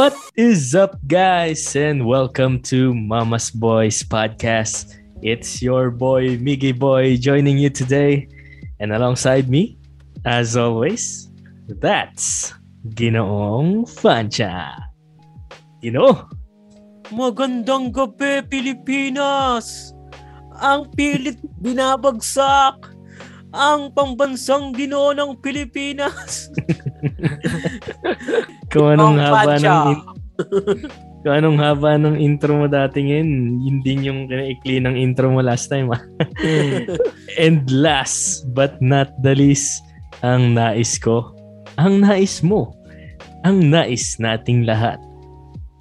What is up, guys, and welcome to Mama's Boys podcast. It's your boy, Miggy Boy, joining you today. And alongside me, as always, that's Ginoong Fancha. Gino, Magandang gabi, Pilipinas! Ang pilit binabagsak! Ang pambansang ginoo ng Pilipinas! kung anong Ginoong haba ng in- kung anong haba ng intro mo dati ngayon, yun din yung kinaikli ng intro mo last time. ah. And last but not the least, ang nais ko, ang nais mo, ang nais nating lahat.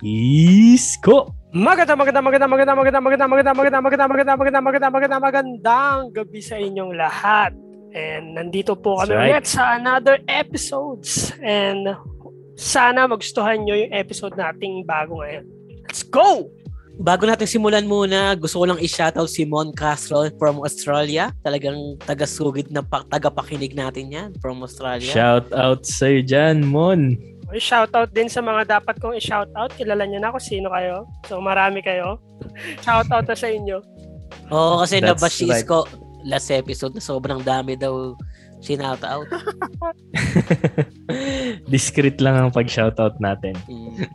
Isko! Maganda, maganda, maganda, maganda, maganda, maganda, maganda, maganda, maganda, maganda, maganda, maganda, maganda, magandang gabi sa inyong lahat. And nandito po kami right. ulit sa another episodes. And sana magustuhan nyo yung episode nating bago ngayon. Let's go! Bago natin simulan muna, gusto ko lang i-shoutout si Mon Castro from Australia. Talagang taga-sugid na pa- taga-pakinig natin yan from Australia. Shout out sa'yo dyan, Mon. Shoutout din sa mga dapat kong i-shoutout. Kilala nyo na kung sino kayo. So marami kayo. Shoutout na sa inyo. Oo, kasi That's nabashis right. ko last episode na sobrang dami daw sinoutout. Discreet lang ang pag-shoutout natin. Mm.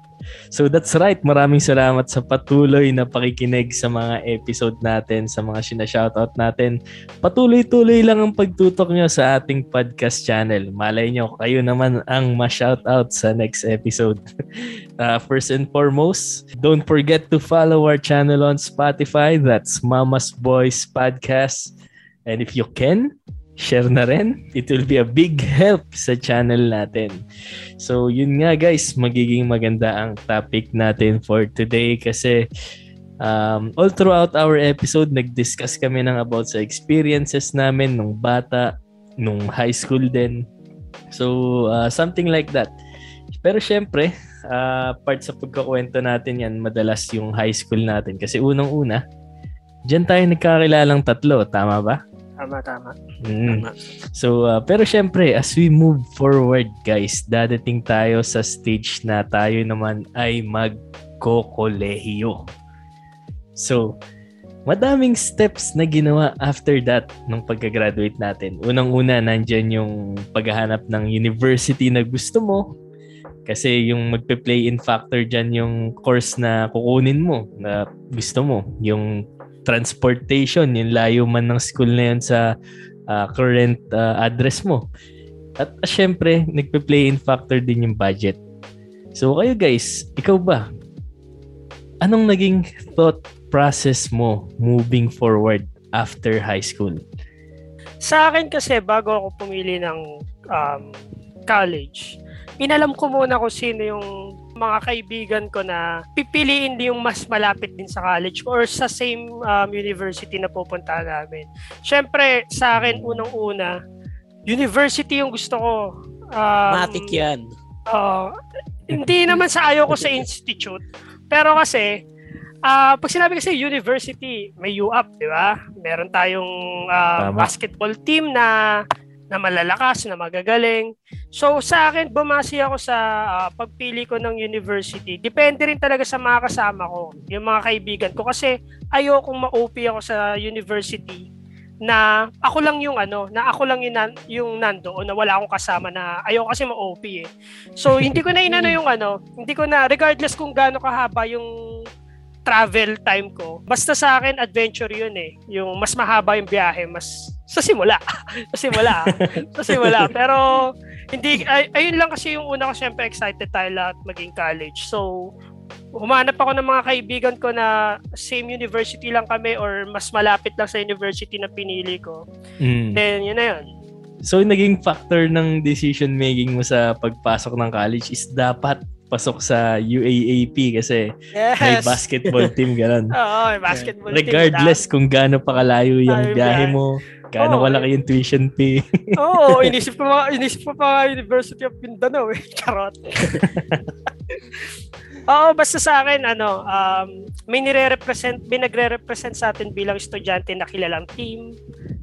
So that's right. Maraming salamat sa patuloy na pakikinig sa mga episode natin, sa mga sinashoutout natin. Patuloy-tuloy lang ang pagtutok nyo sa ating podcast channel. Malay nyo, kayo naman ang ma-shoutout sa next episode. Uh, first and foremost, don't forget to follow our channel on Spotify. That's Mama's Boys Podcast. And if you can, share na rin. It will be a big help sa channel natin. So yun nga guys, magiging maganda ang topic natin for today kasi um, all throughout our episode, nag-discuss kami ng about sa experiences namin nung bata, nung high school din. So uh, something like that. Pero syempre, uh, part sa pagkakwento natin yan, madalas yung high school natin. Kasi unang-una, dyan tayo nagkakakilalang tatlo, tama ba? Tama, tama. Mm. So, uh, pero syempre, as we move forward, guys, dadating tayo sa stage na tayo naman ay magkokolehiyo. So, madaming steps na ginawa after that nung pagka-graduate natin. Unang-una, nandyan yung paghahanap ng university na gusto mo. Kasi yung magpe-play in factor dyan yung course na kukunin mo, na gusto mo. Yung transportation, yung layo man ng school na yun sa uh, current uh, address mo. At uh, syempre, nagpe-play in factor din yung budget. So kayo guys, ikaw ba? Anong naging thought process mo moving forward after high school? Sa akin kasi, bago ako pumili ng um, college, inalam ko muna kung sino yung mga kaibigan ko na pipiliin din yung mas malapit din sa college ko or sa same um, university na pupunta namin. Siyempre, sa akin, unang-una, university yung gusto ko. Um, Matik yan. Oo. hindi naman sa ayaw ko sa institute. Pero kasi, ah pag sinabi kasi university, may UAP, di ba? Meron tayong Tama. basketball team na na malalakas, na magagaling. So sa akin, bumasi ako sa ah, pagpili ko ng university. Depende rin talaga sa mga kasama ko, yung mga kaibigan ko. Kasi ayokong ma-OP ako sa university na ako lang yung ano, na ako lang yung, nan- yung nando o na wala akong kasama na ayaw kasi ma-OP eh. So hindi ko na inano yung ano, hindi ko na regardless kung gaano kahaba yung travel time ko. Basta sa akin adventure yun eh. Yung mas mahaba yung biyahe, mas sa simula. sa simula. sa simula. Pero hindi ay, ayun lang kasi yung una ko syempre excited tayo lahat maging college. So humanap ako ng mga kaibigan ko na same university lang kami or mas malapit lang sa university na pinili ko. Mm. Then yun na yun. So naging factor ng decision making mo sa pagpasok ng college is dapat pasok sa UAAP kasi Yes. may basketball team ganun. Oo, may basketball team. Regardless kung gaano pa kalayo yung biyahe mo, gaano Oo, kalaki yung tuition fee. Oo, inisip ko mga inisip ko pa University of Mindanao eh. Charot. Oo, basta sa akin ano, um, may nire-represent, may nagre-represent sa atin bilang estudyante na kilalang team.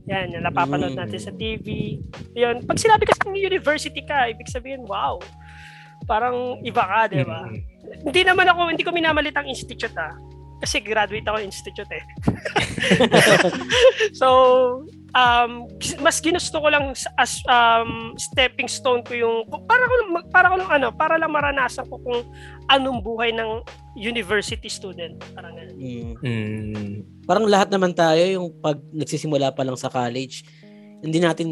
Yan, yung napapanood Mm. natin sa TV. Yun, pag sinabi kasi ng university ka, ibig sabihin, wow. Parang iba ka, di ba? Mm. hindi naman ako, hindi ko minamalit ang institute ah. Kasi graduate ako institute eh. so, um, mas ginusto ko lang as um, stepping stone ko yung para ko para ko lang ano, para lang maranasan ko kung anong buhay ng university student. Parang ganun. Mm. Mm. Parang lahat naman tayo yung pag nagsisimula pa lang sa college, hindi natin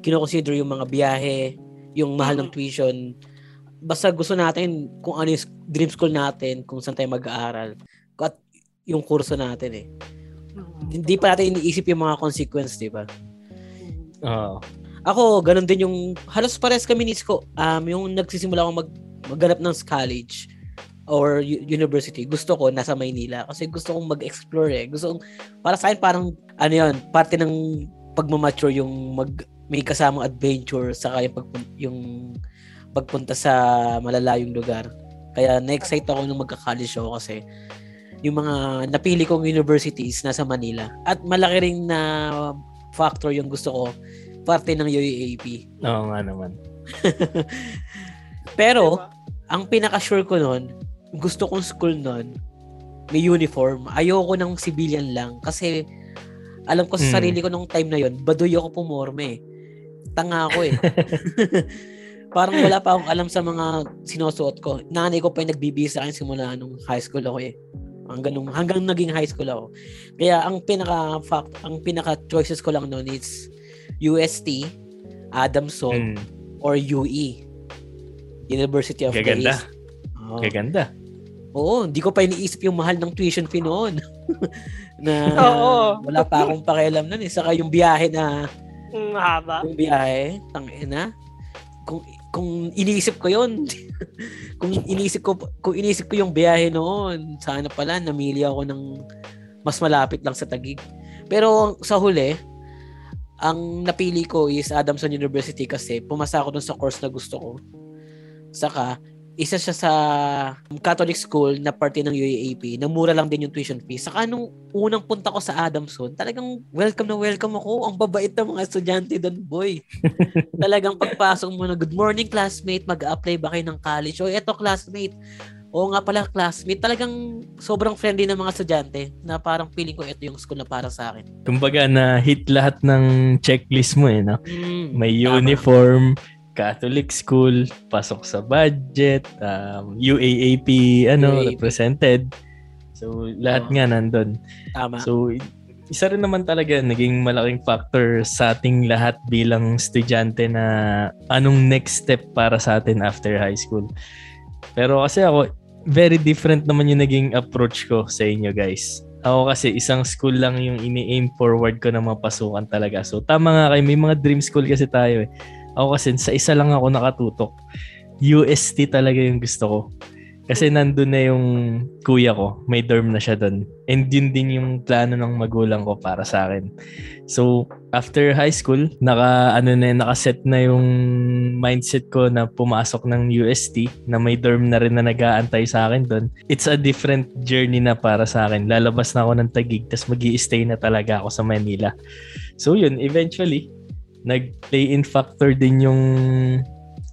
kinoconsider yung mga biyahe, yung mahal ng tuition. Basta gusto natin kung ano yung dream school natin, kung saan tayo mag-aaral at yung kurso natin eh. Hindi pa natin iniisip yung mga consequence, di ba? Oo. Ako, ganun din yung, halos pares kami ni Isko, um, yung nagsisimula akong mag, magganap ng college or u- university, gusto ko nasa Maynila kasi gusto kong mag-explore eh. Gusto kong, para sa akin parang, ano yun, parte ng pagmamature yung mag, may kasamang adventure saka yung, pagpun- yung pagpunta sa malalayong lugar. Kaya na-excite ako nung magka-college ako kasi yung mga napili kong universities nasa Manila. At malaki rin na factor yung gusto ko parte ng UAAP. Oo nga naman. Pero, ang pinaka-sure ko nun, gusto kong school nun, may uniform. Ayoko ng civilian lang kasi alam ko sa Mm. sarili ko nung time na yon baduy ako pumorme. Tanga ako eh. Parang wala pa akong alam sa mga sinusuot ko. Nanay ko pa yung nagbibihis sa akin simula nung high school ako eh. Hanggang, nung, hanggang naging high school ako. Kaya ang pinaka fact, ang pinaka choices ko lang noon is UST, Adamson, Mm. or UE. University of the Gaganda. East. Oo. Gaganda. Oo, hindi ko pa iniisip yung mahal ng tuition fee noon. na Oo. wala pa akong pakialam noon eh. Saka yung biyahe na, Ang haba. yung biyahe, tangina. Kung kung iniisip ko yon kung iniisip ko kung iniisip ko yung biyahe noon sana pala namili ako ng mas malapit lang sa Tagig pero sa huli ang napili ko is Adamson University kasi pumasa ako dun sa course na gusto ko. Saka isa siya sa Catholic school na parte ng UAAP na mura lang din yung tuition fee. Saka nung unang punta ko sa Adamson, talagang welcome na welcome ako. Ang babait ng mga estudyante doon, boy. talagang pagpasok mo na, good morning classmate, mag-apply ba kayo ng college? O eto classmate, Oo nga pala, classmate. Talagang sobrang friendly ng mga estudyante na parang feeling ko ito yung school na para sa akin. Kumbaga na hit lahat ng checklist mo eh, no? Mm, May tama. Catholic school, pasok sa budget, um, UAAP, ano, UAAP. represented. So, lahat Oo. nga nandun. Tama. So, isa rin naman talaga naging malaking factor sa ating lahat bilang estudyante na anong next step para sa atin after high school. Pero kasi ako, very different naman yung naging approach ko sa inyo guys. Ako kasi isang school lang yung ini-aim forward ko na mapasukan talaga. So tama nga kayo, may mga dream school kasi tayo eh. Ako kasi sa isa lang ako nakatutok. UST talaga yung gusto ko. Kasi nandun na yung kuya ko, may dorm na siya doon. And yun din yung plano ng magulang ko para sa akin. So, after high school, naka, ano na, nakaset na yung mindset ko na pumasok ng UST, na may dorm na rin na nag-aantay sa akin doon. It's a different journey na para sa akin. Lalabas na ako ng Tagig, tapos mag stay na talaga ako sa Manila. So yun, eventually, nag-play in factor din yung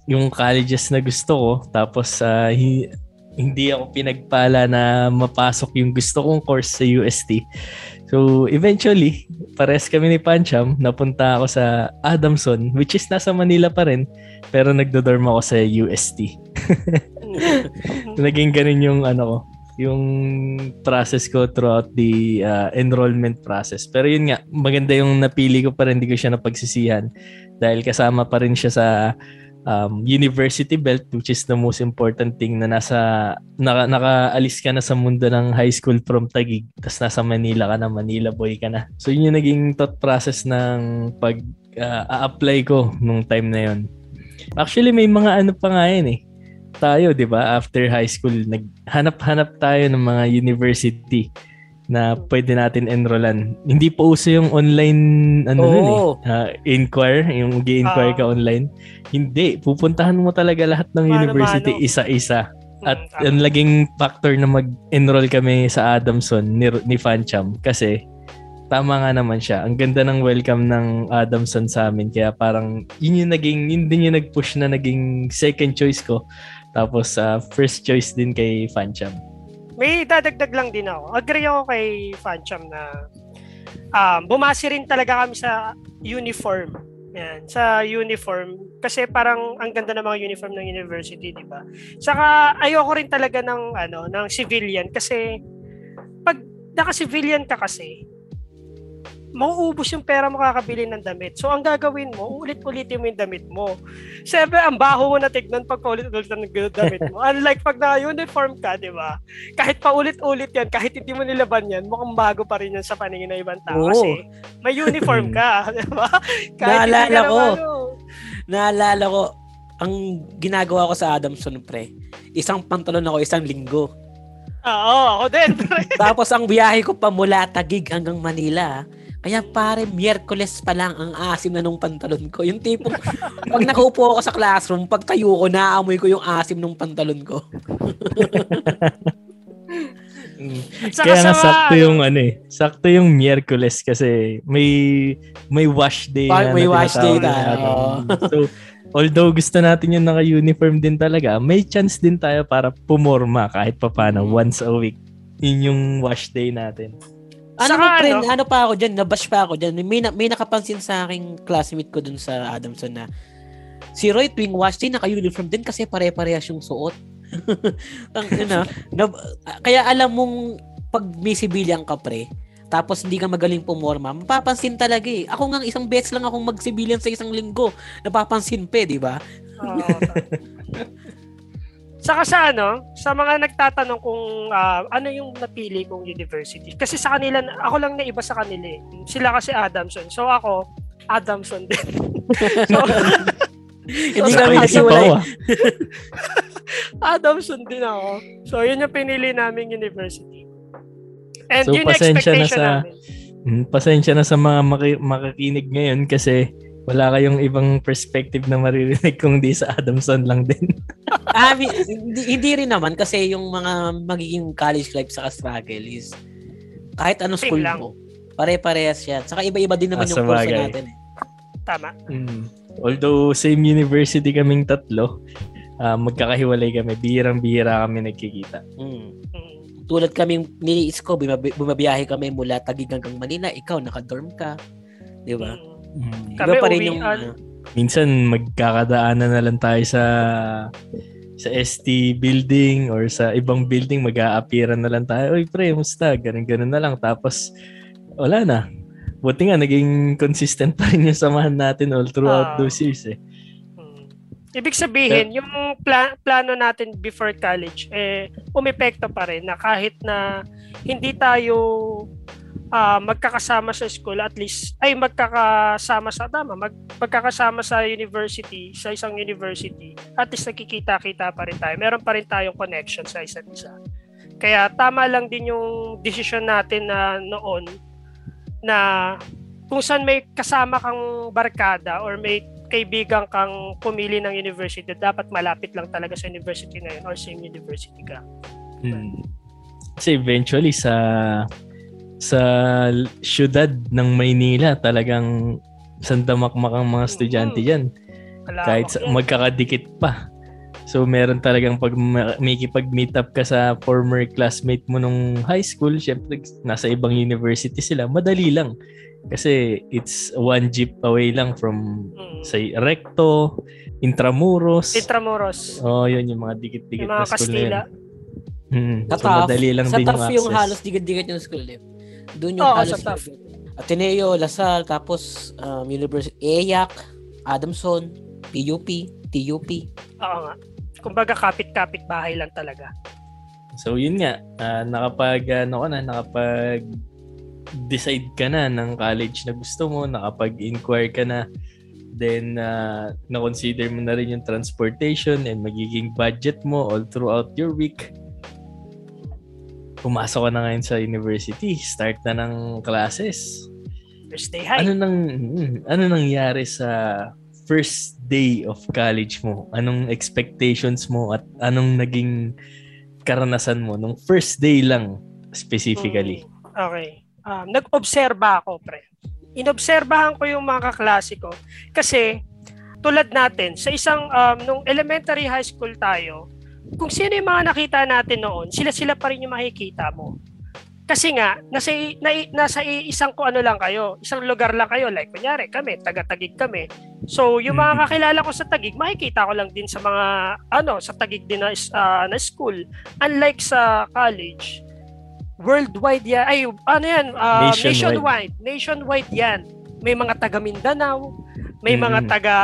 yung colleges na gusto ko. Tapos, hi- hindi ako pinagpala na mapasok yung gusto kong course sa UST. So, eventually, pares kami ni Pancham, napunta ako sa Adamson, which is nasa Manila pa rin, pero nagdo-dorm ako sa UST. Naging ganun yung ano ko, yung process ko throughout the uh, enrollment process. Pero yun nga, maganda yung napili ko pa rin, hindi ko siya napagsisihan. Dahil kasama pa rin siya sa um, university belt which is the most important thing na nasa naka, nakaalis ka na sa mundo ng high school from Taguig tapos nasa Manila ka na Manila boy ka na. So yun yung naging thought process ng pag uh, a-apply ko nung time na yun. Actually may mga ano pa nga yun eh tayo 'di ba after high school naghanap-hanap tayo ng mga university na pwede natin enrollan. Hindi pa uso yung online ano nun eh. ah, inquire, yung mag inquire Ah. ka online. Hindi, pupuntahan mo talaga lahat ng university isa-isa. At Mm, tama. ang laging factor na mag-enroll kami sa Adamson ni, ni Fancham kasi tama nga naman siya. Ang ganda ng welcome ng Adamson sa amin. Kaya parang yun yung naging, yun din yung nag-push na naging second choice ko. Tapos uh, first choice din kay Fancham. May dadagdag lang din ako. Agree ako kay Fancham na um, bumasi rin talaga kami sa uniform. Yan, sa uniform. Kasi parang ang ganda ng mga uniform ng university, di ba? Saka ayoko rin talaga ng, ano, ng civilian kasi pag naka-civilian ka kasi, mauubos yung pera mo kakabili ng damit. So, ang gagawin mo, ulit-ulitin mo yung damit mo. Siyempre, ang baho mo na tignan pag paulit-ulit ng damit mo. Unlike pag naka-uniform ka, di ba? Kahit paulit-ulit yan, kahit hindi mo nilaban yan, mukhang bago pa rin yan sa paningin ng ibang tao. Oo. Kasi may uniform ka, di ba? Kahit Naalala ko. ano, Naalala ko, ang ginagawa ko sa Adamson pre, isang pantalon ako isang linggo. Oo, ako din. Tapos ang biyahe ko pa mula Tagig hanggang Manila. Kaya pare, Miyerkules pa lang ang asim na nung pantalon ko. Yung tipong, pag nakaupo ako sa classroom, pag tayo ko, naamoy ko yung asim nung pantalon ko. Saka Kaya nga sakto ano, yung ano eh. Sakto yung Miyerkules kasi may may wash day Pa- na may wash day tayo. natin. So, although gusto natin yung naka-uniform din talaga, may chance din tayo para pumorma kahit papano Mm. once a week. Yun yung wash day natin. Ano Saka mo, pre, ano? ano pa ako dyan, nabash pa ako dyan. May, may nakapansin sa aking classmate ko dun sa Adamson na si Roy tuwing wash day, naka-uniform din kasi pare-parehas yung suot. Ang ina, na, kaya alam mong pag may civilian ka pre, tapos hindi ka magaling pumorma, mapapansin talaga eh. Ako nga isang beses lang akong mag-civilian sa isang linggo, napapansin pa eh, di ba? Oo. Saka sa ano, sa mga nagtatanong kung ah, ano yung napili kong university. Kasi sa kanila, ako lang na iba sa kanila eh. Sila kasi Adamson. So ako, Adamson din. so, Hindi So, kami pa, ah. Adamson din ako. So yun yung pinili naming university. And So, yun yung pasensya na expectation sa- namin. Mm, Pasensya na sa mga maki- makikinig ngayon kasi wala kayong ibang perspective na maririnig kung di sa Adamson lang din. ah, mi- hindi, hindi rin naman kasi yung mga magiging college life sa struggle is kahit anong Same school lang. mo, pare-parehas yan. Saka iba-iba din naman Ah, yung bagay. natin. Eh. Tama. Mm. Although same university kaming tatlo, ah, magkakahiwalay kami. Bihirang-bihira kami nagkikita. Mm. Mm. Tulad kaming niliis ko, bumabi- bumabiyahe kami mula Taguig hanggang Manila. Ikaw, naka-dorm ka. Di ba? Mm. Iba Kami pa rin yung... ano, Minsan magkakadaanan na lang tayo sa sa ST building or sa ibang building mag-a-appearan na lang tayo. Oy pre, musta? Ganun-ganun na lang. Tapos wala na. Buti nga, naging consistent pa rin yung samahan natin all throughout Ah. those years eh. Mm. Ibig sabihin, yung pla- plano natin before college, eh, umepekto pa rin na kahit na hindi tayo ah, magkakasama sa school, at least, ay magkakasama sa, tama, mag, magkakasama sa university, sa isang university, at least nakikita-kita pa rin tayo. Meron pa rin tayong connection sa isa't isa. Kaya tama lang din yung decision natin na noon na kung saan may kasama kang barkada or may kaibigan kang pumili ng university, dapat malapit lang talaga sa university na yun or same university ka. Mm. Kasi eventually sa sa syudad ng Maynila talagang sandamakmak ang mga estudyante Mm. yan. Wala Kahit sa, magkakadikit pa. So meron talagang pag ma- may meet up ka sa former classmate mo nung high school, syempre nasa ibang university sila, madali lang. Kasi it's one jeep away lang from mm, sa Recto, Intramuros. Intramuros, oh, yun yung mga dikit-dikit yung mga na school na yun. Kastila. Hmm. Sa So, TAF, madali lang sa din yung yung, access. halos digit-digit yung school eh. Doon yung Oo, halos sa TAF. Ateneo, Lasal, tapos um, University, EYAC, Adamson, PUP, TUP. Oo nga. Kumbaga kapit-kapit bahay lang talaga. So yun nga, ah, nakapag ano ka na, nakapag decide ka na ng college na gusto mo, nakapag-inquire ka na, then ah, na-consider mo na rin yung transportation and magiging budget mo all throughout your week. Pumasok ka na ngayon sa university, start na ng classes. First day high. Ano nang mm, ano nangyari sa first day of college mo? Anong expectations mo at anong naging karanasan mo nung first day lang specifically? Mm, okay. Um, nag-obserba ako, pre. Inobserbahan ko yung mga kaklase ko. Kasi, tulad natin, sa isang, um, nung elementary high school tayo, kung sino yung mga nakita natin noon, sila-sila pa rin yung makikita mo. Kasi nga, nasa, na, nasa isang ko ano lang kayo, isang lugar lang kayo. Like, kunyari, kami, taga-tagig kami. So, yung mga Mhm. kakilala ko sa tagig, makikita ko lang din sa mga, ano, sa tagig din na, ah, na school. Unlike sa college, worldwide yan. Ay, ano yan? ah, Nationwide. nationwide. Nationwide yan. May mga taga Mindanao, may mga Mhm. taga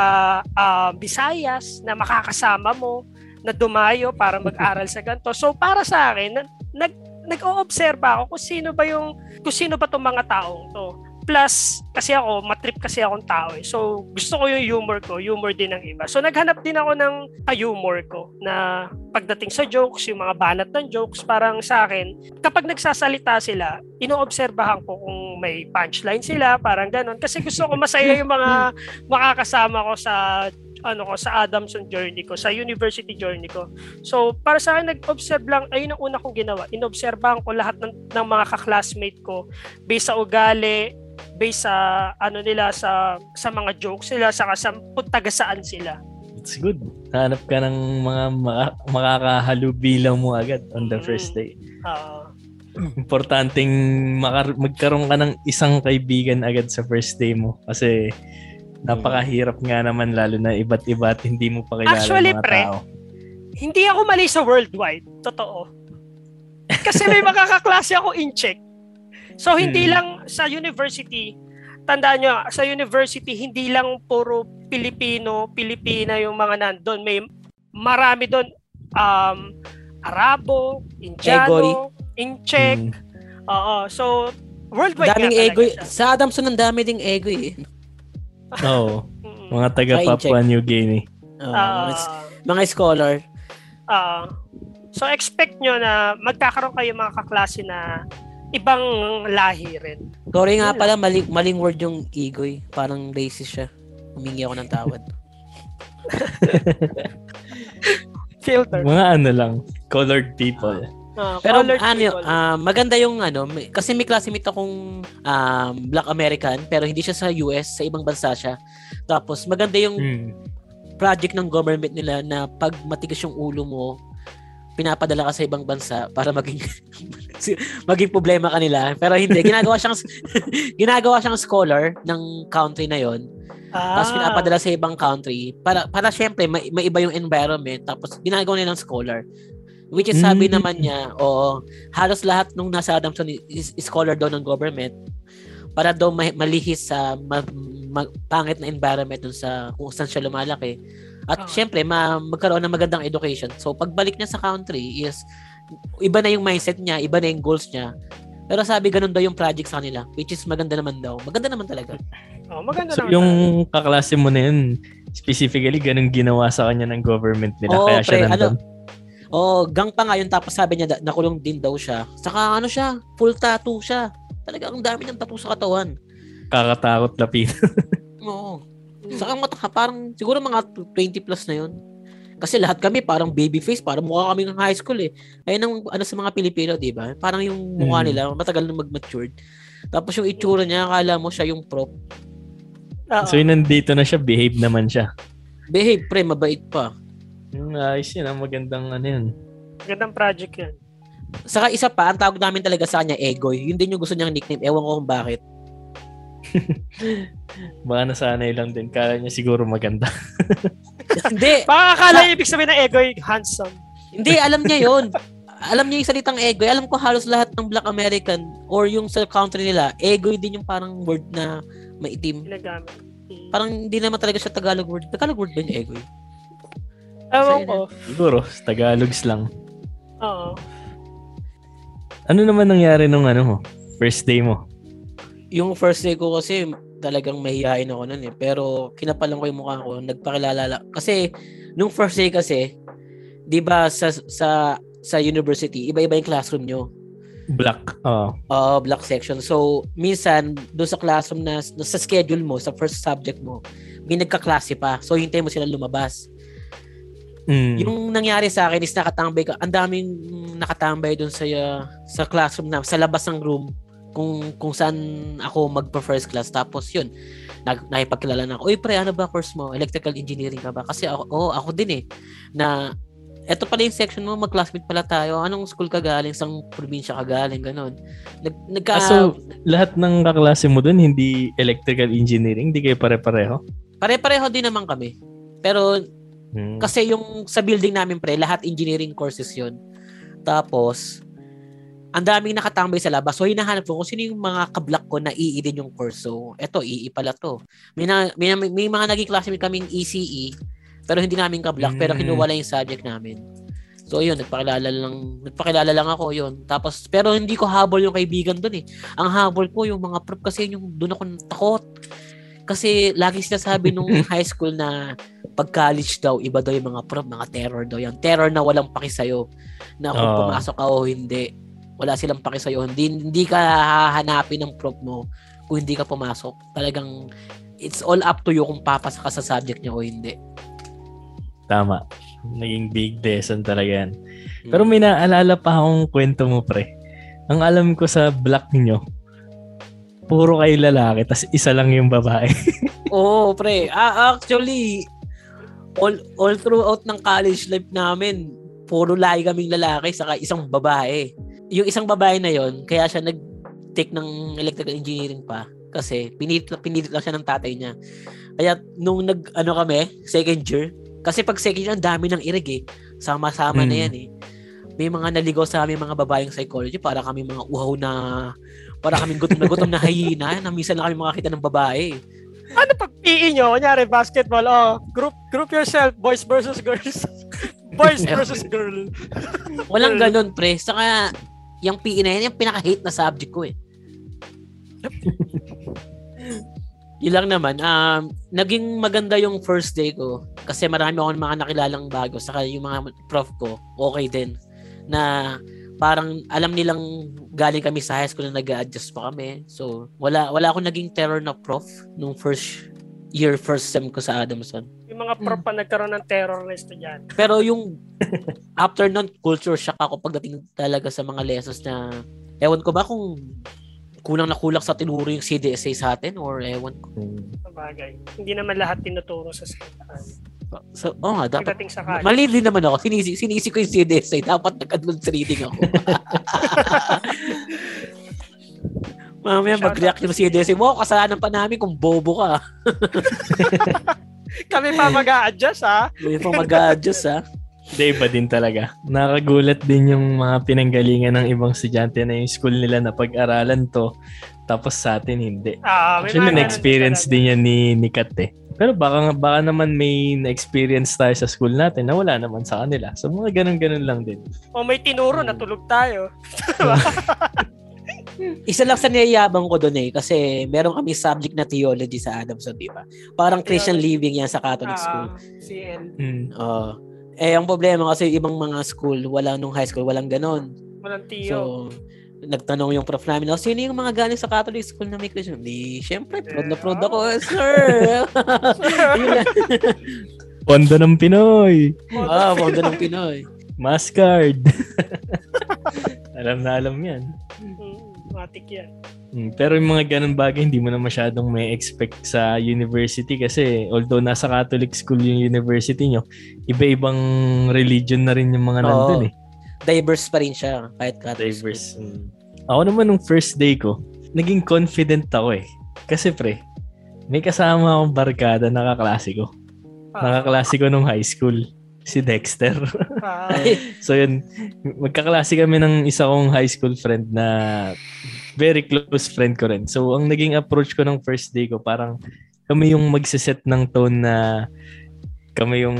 ah, Visayas na makakasama mo na dumayo para mag-aral sa ganito. So para sa akin, na- nag nag-oobserba ako kung sino ba yung kung sino ba tong mga taong to. Plus, kasi ako, matrip kasi akong tao eh. So, gusto ko yung humor ko, humor din ng iba. So, naghanap din ako ng ka-humor ko na pagdating sa jokes, yung mga banat ng jokes, parang sa akin, kapag nagsasalita sila, inoobserbahan ko kung may punchline sila, parang ganon. Kasi gusto ko masaya yung mga makakasama ko sa ano ko sa Adamson journey ko, sa university journey ko. So, para sa akin, nag-observe lang, ayun ang una kong ginawa. Inobserbahan ko lahat ng, ng mga kaklasmate ko based sa ugali, based sa ano nila sa sa mga jokes nila saka sa kung taga saan sila. It's good. Hanap ka ng mga maka- makakahalubilang mo agad on the Mm. first day. Ah, Importanteng makar- magkaroon ka ng isang kaibigan agad sa first day mo. Kasi napakahirap nga naman lalo na iba't iba at hindi mo pa kilala Actually, mga pre, tao. hindi ako mali sa worldwide, totoo. Kasi may makakaklase ako in check. So hindi Hmm. lang sa university, tandaan nyo, sa university hindi lang puro Pilipino, Pilipina yung mga nandun. May marami doon um Arabo, Indiano, Incheck, Mm. Oo. So, worldwide Daming ego. Sa Adamson, ang dami ding ego eh. Oo. Mm. Mga taga Ay, Papua New Guinea. Oo, Ah, mga, mga scholar. ah. so, expect nyo na magkakaroon kayo mga kaklase na ibang lahi rin. Sorry nga pala, maling, maling word yung eh. Parang racist siya. Humingi ako ng tawad. Filter. Mga ano lang, colored people. Ah, Pero colored ano, people. ah, maganda yung ano, may- kasi may classmate akong um, Black American, pero hindi siya sa US, sa ibang bansa siya. Tapos maganda yung Mm. project ng government nila na pag matigas yung ulo mo, pinapadala ka sa ibang bansa para maging maging problema kanila. Pero hindi, ginagawa siyang ginagawa siyang scholar ng country na yon. ah, Tapos pinapadala sa ibang country para para syempre may, may iba yung environment tapos ginagawa nilang scholar. Which is sabi Mm. naman niya, oo, halos lahat nung nasa Adamson is, is scholar daw ng government para daw ma- malihis sa ma- ma- pangit na environment dun sa kung saan siya lumalaki. At Okay. syempre, ma- magkaroon ng magandang education. So, pagbalik niya sa country is iba na yung mindset niya, iba na yung goals niya. Pero sabi ganun daw yung project sa kanila, which is maganda naman daw. Maganda naman talaga. oh, maganda So, naman. yung kaklase mo na yun, specifically, ganun ginawa sa kanya ng government nila. Oo, kaya siya pre, nandun. Oh, gang pa nga yun tapos sabi niya nakulong din daw siya. Saka ano siya, full tattoo siya. Talaga ang dami ng tattoo sa katawan. Kakatakot lapit. Oo. Saka mata parang siguro mga 20 plus na yun. Kasi lahat kami parang baby face, parang mukha kami ng high school eh. Ayun ang ano sa mga Pilipino, 'di ba? Parang yung mukha Mm. nila matagal na mag-matured. Tapos yung itsura niya, akala mo siya yung prop. Oo. so, yun, nandito na siya, behave naman siya. Behave, pre, mabait pa. Yung ayos yun, ang magandang ano yun. Magandang project yan. Saka isa pa, ang tawag namin talaga sa kanya, Egoy. Yun din yung gusto niyang nickname. Ewan ko kung bakit. Baka nasanay lang din. Kala niya siguro maganda. Hindi, Baka akala niya ibig sabihin ng egoy, handsome. Hindi, alam niya yon. Alam niya yung salitang egoy. Alam ko halos lahat ng Black American or yung sa country nila, egoy din yung parang word na maitim. Ginagamit. Parang hindi naman talaga siya Tagalog word. Tagalog word ba yung egoy? Ewan ko. Siguro, Tagalogs lang. Oo. Ano naman nangyari nung ano mo? First day mo? Yung first day ko kasi talagang mahihain ako nun eh. Pero kinapalan ko yung mukha ko. Nagpakilala. la- Kasi nung first day kasi, di ba sa, sa, sa university, iba-iba yung classroom nyo. Black. Oo. uh, block section. So, minsan, doon sa classroom na, na sa schedule mo, sa first subject mo, may nagkaklase pa. So, hintay mo sila lumabas. Mm. Yung nangyari sa akin is nakatambay ka. Ang daming nakatambay doon sa uh, sa classroom na sa labas ng room kung kung saan ako magpa-first class. Tapos yun, nag, nakipagkilala na ako. Uy, pre, ano ba course mo? Electrical engineering ka ba? Kasi ako, oh, ako din eh. Na eto pala yung section mo, mag-classmate pala tayo. Anong school ka galing? Sang probinsya ka galing? Ganon. Nag, nagka, Ah, so, lahat ng kaklase mo dun, hindi electrical engineering? Hindi kayo pare-pareho? pare-pareho din naman kami. Pero Hmm. Kasi yung sa building namin pre, lahat engineering courses yun. Tapos, ang daming nakatambay sa labas. So, hinahanap ko kung sino yung mga kablak ko na EE din yung course. So, eto, EE pala to. May, na, may, may mga naging classmate kaming ECE, pero hindi namin kablak, pero Mm. kinuwala yung subject namin. So, yun, nagpakilala lang, nagpakilala lang ako yun. Tapos, pero hindi ko habol yung kaibigan dun eh. Ang habol ko, yung mga prof kasi yung doon ako takot. Kasi lagi sinasabi nung high school na pag college daw, iba daw yung mga prof, mga terror daw yan. Terror na walang paki sa'yo. Na kung Oo. pumasok ka o hindi. Wala silang paki sa'yo. Hindi, hindi ka hahanapin ng prof mo kung hindi ka pumasok. Talagang it's all up to you kung papasa ka sa subject niya o hindi. Tama. Naging big lesson talaga yan. Hmm. Pero may naalala pa akong kwento mo, pre. Ang alam ko sa block nyo, puro kayo lalaki, tas isa lang yung babae. Oo, pre. Ah, actually, all, all throughout ng college life namin, puro lahi kaming lalaki saka isang babae. Yung isang babae na yon kaya siya nag-take ng electrical engineering pa kasi pinilit, pinilit lang siya ng tatay niya. Kaya nung nag, ano kami, second year, kasi pag second year, ang dami ng irig eh. Sama-sama na Mm. yan eh. May mga naligaw sa amin mga babaeng psychology para kami mga uhaw na para kami gutom na gutom na hyena na minsan lang kami makakita ng babae. Ano pag PE nyo? Kunyari, basketball, oh, group group yourself, boys versus girls. boys versus girl. Walang ganun, pre. Saka, yung PE na yan, yung pinaka-hate na subject ko eh. Yun lang naman. Um, naging maganda yung first day ko kasi marami akong mga nakilalang bago saka yung mga prof ko, okay din. Na parang alam nilang galing kami sa high school na nag adjust pa kami. So, wala wala akong naging terror na prof nung first year, first sem ko sa Adamson. Yung mga prop pa nagkaroon ng terror na estudyante. Pero yung after nun, culture shock ako pagdating talaga sa mga lessons na ewan ko ba kung kulang na kulang sa tinuro yung CDSA sa atin or ewan ko. Bagay. Hindi naman lahat tinuturo sa eskwelahan. So, oh nga, dapat Pagdating sa. Mali din naman ako. Sinisi, sinisi ko yung CDSA. Dapat nag-advance reading ako. Mamaya mag-react yung CDSA mo. Kasalanan pa namin kung bobo ka. Kami pa mag adjust ha. Hindi pa mag-adjust ha. Hindi, iba din talaga. Nakagulat din yung mga pinanggalingan ng ibang estudyante na yung school nila na pag-aralan to, tapos sa atin hindi. Ah, Actually, na-experience din yan ni, ni Kat eh. Pero baka, baka naman may na-experience tayo sa school natin na wala naman sa kanila. So mga ganun-ganun lang din. O may tinuro, natulog tayo. Isa lang sa niyayabang ko doon eh. Kasi meron kami subject na theology sa Adamson, di ba? Parang Christian living yan sa Catholic school. Ah, CL. Mm. Oo. eh, ang problema kasi ibang mga school, wala nung high school, walang ganon. Walang tiyo. So, nagtanong yung prof namin, oh, sino yung mga galing sa Catholic school na may Christian? Di, syempre, proud na proud ako, sir. Pondo ng Pinoy. Ah, mondo ng Pinoy. Mascard. alam na alam yan. Mm, matik yan. Mm, pero yung mga ganun bagay, hindi mo na masyadong may expect sa university kasi although nasa Catholic school yung university nyo, iba-ibang religion na rin yung mga Oo. nandun eh. Diverse pa rin siya, kahit Catholic Diverse. Mm. Ako naman nung first day ko, naging confident ako eh. Kasi pre, may kasama akong barkada na kaklase ko. Ah, Nakaklase ko nung high school. Si Dexter. ah, so yun, magkaklase kami ng isa kong high school friend na very close friend ko rin. So ang naging approach ko ng first day ko, parang kami yung magsiset ng tone na kami yung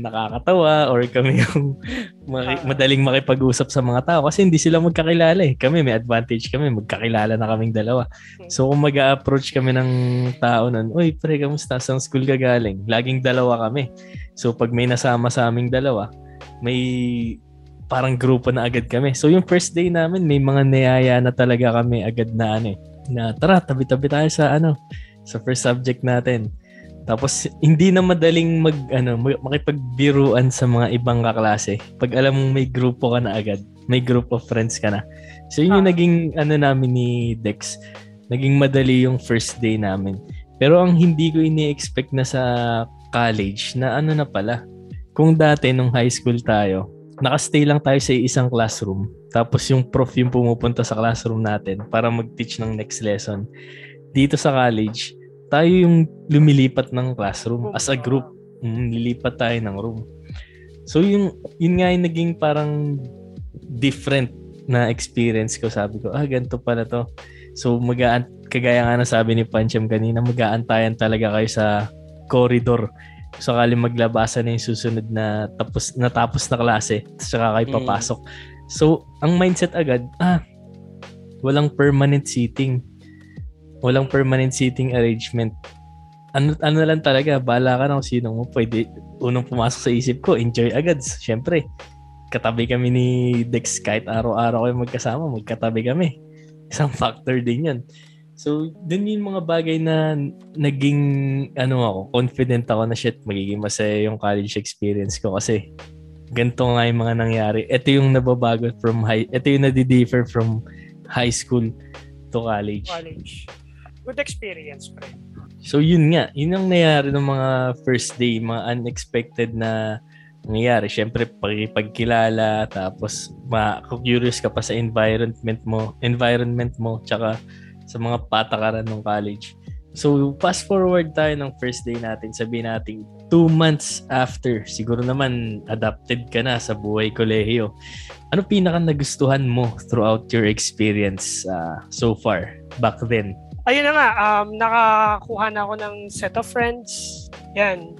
nakakatawa or kami yung maki- Ah. madaling makipag-usap sa mga tao kasi hindi sila magkakilala eh. Kami may advantage kami, magkakilala na kaming dalawa. So kung mag approach kami ng tao nun, Uy, pre, kamusta? Saan school ka galing? Laging dalawa kami. So pag may nasama sa aming dalawa, may parang grupo na agad kami. So yung first day namin, may mga niyaya na talaga kami agad na ano eh, na tara, tabi-tabi tayo sa ano, sa first subject natin. Tapos hindi na madaling mag ano makipagbiruan sa mga ibang kaklase. Pag alam mong may grupo ka na agad, may group of friends ka na. So yun yung Ah. naging ano namin ni Dex. Naging madali yung first day namin. Pero ang hindi ko ini-expect na sa college na ano na pala, kung dati nung high school tayo, nakastay lang tayo sa isang classroom. Tapos yung prof yung pumupunta sa classroom natin para mag-teach ng next lesson. Dito sa college, tayo yung lumilipat ng classroom as a group. Mm, lilipat tayo ng room. So yung yun nga yung naging parang different na experience ko. Sabi ko, ah, ganito pala to. So magaan kagaya nga na sabi ni Pancham kanina, mag-aantayan talaga kayo sa corridor sakali maglabasan na yung susunod na tapos natapos na klase saka kayo papasok. Mm. So, ang mindset agad, ah, walang permanent seating. Walang permanent seating arrangement. Ano, ano lang talaga, bala ka na kung sino mo pwede. Unang pumasok sa isip ko, enjoy agad. Siyempre, katabi kami ni Dex kahit araw-araw kayo magkasama, magkatabi kami. Isang factor din yan. So, dun yung mga bagay na naging, ano ako, confident ako na shit, magiging masaya yung college experience ko kasi ganito nga yung mga nangyari. Ito yung nababago from high, ito yung nadi-differ from high school to college. College. Good experience, pre. So, yun nga. Yun ang nangyari ng mga first day, mga unexpected na nangyayari. Siyempre, pagkilala, tapos ma-curious ka pa sa environment mo, environment mo, tsaka sa mga patakaran ng college. So, fast forward tayo ng first day natin. Sabihin natin, two months after, siguro naman adapted ka na sa buhay kolehiyo. Ano pinaka nagustuhan mo throughout your experience uh, so far back then? Ayun na nga, um, nakakuha na ako ng set of friends. Yan,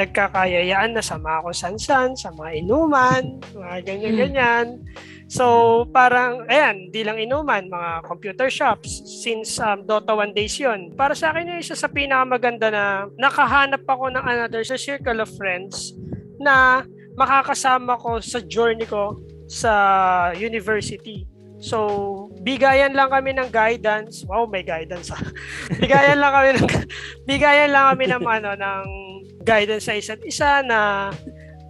nagkakayayaan na sama ako san-san, sa mga inuman, mga ganyan-ganyan. So, parang, ayan, di lang inuman, mga computer shops, since um, Dota 1 days yon Para sa akin, yung isa sa pinakamaganda na nakahanap ako ng another sa circle of friends na makakasama ko sa journey ko sa university. So, bigayan lang kami ng guidance. Wow, may guidance ah. bigayan lang kami ng bigayan lang kami ng ano ng guidance sa isa't isa na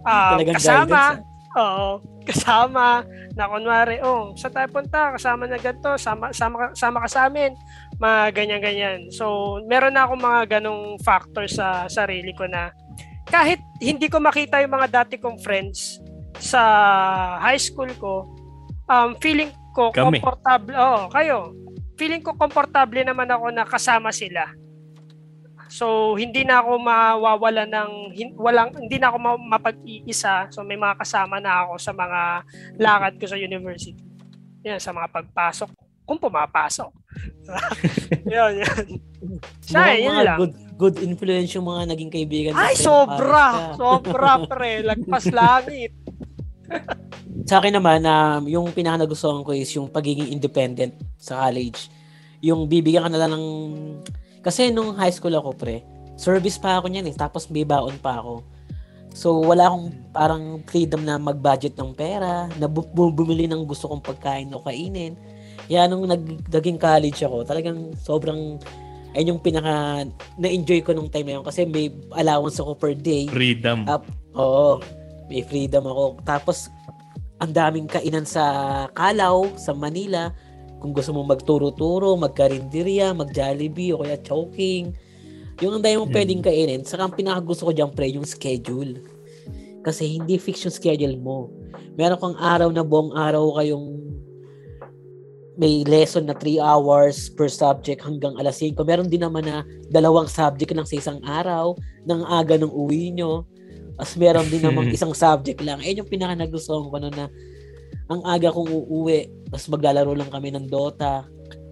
uh, kasama. Guidance, ah. Oo, kasama na kunwari, oh, sa tayo punta, kasama na ganito, sama, sama, sama ka sa amin, mga ganyan-ganyan. So, meron na ako mga ganong factor sa sarili ko na kahit hindi ko makita yung mga dati kong friends sa high school ko, um, feeling ko Kami. comfortable, oh, kayo, feeling ko komportable naman ako na kasama sila. So hindi na ako mawawala ng hin, walang hindi na ako mapag-iisa. So may mga kasama na ako sa mga lakad ko sa university. Yan sa mga pagpasok kung pumapasok. yun, yun. Siya, yun lang. Good, good influence yung mga naging kaibigan. Ay, sobra! Sobra, pre. Lagpas langit. sa akin naman, um, yung pinaka nagustuhan ko is yung pagiging independent sa college. Yung bibigyan ka na lang ng kasi nung high school ako, pre, service pa ako niyan eh, tapos may baon pa ako. So, wala akong parang freedom na mag-budget ng pera, na bu- bumili ng gusto kong pagkain o kainin. Kaya nung nag- naging college ako, talagang sobrang ayun yung pinaka na-enjoy ko nung time na yun kasi may allowance ako per day. Freedom. Up, oo. May freedom ako. Tapos, ang daming kainan sa Kalaw, sa Manila. Kung gusto mo magturo-turo, magkarinderya, mag-Jollibee, o kaya choking. Yung ang dami mong hmm. pwedeng kainin. Saka ang pinakagusto ko dyan, pre, yung schedule. Kasi hindi fix yung schedule mo. Meron kang araw na buong araw kayong may lesson na 3 hours per subject hanggang alas 5. Meron din naman na dalawang subject lang sa isang araw ng aga ng uwi nyo. As meron din namang isang subject lang. Ayun yung pinaka nagustuhan ko na ang aga kong uuwi, tapos maglalaro lang kami ng Dota,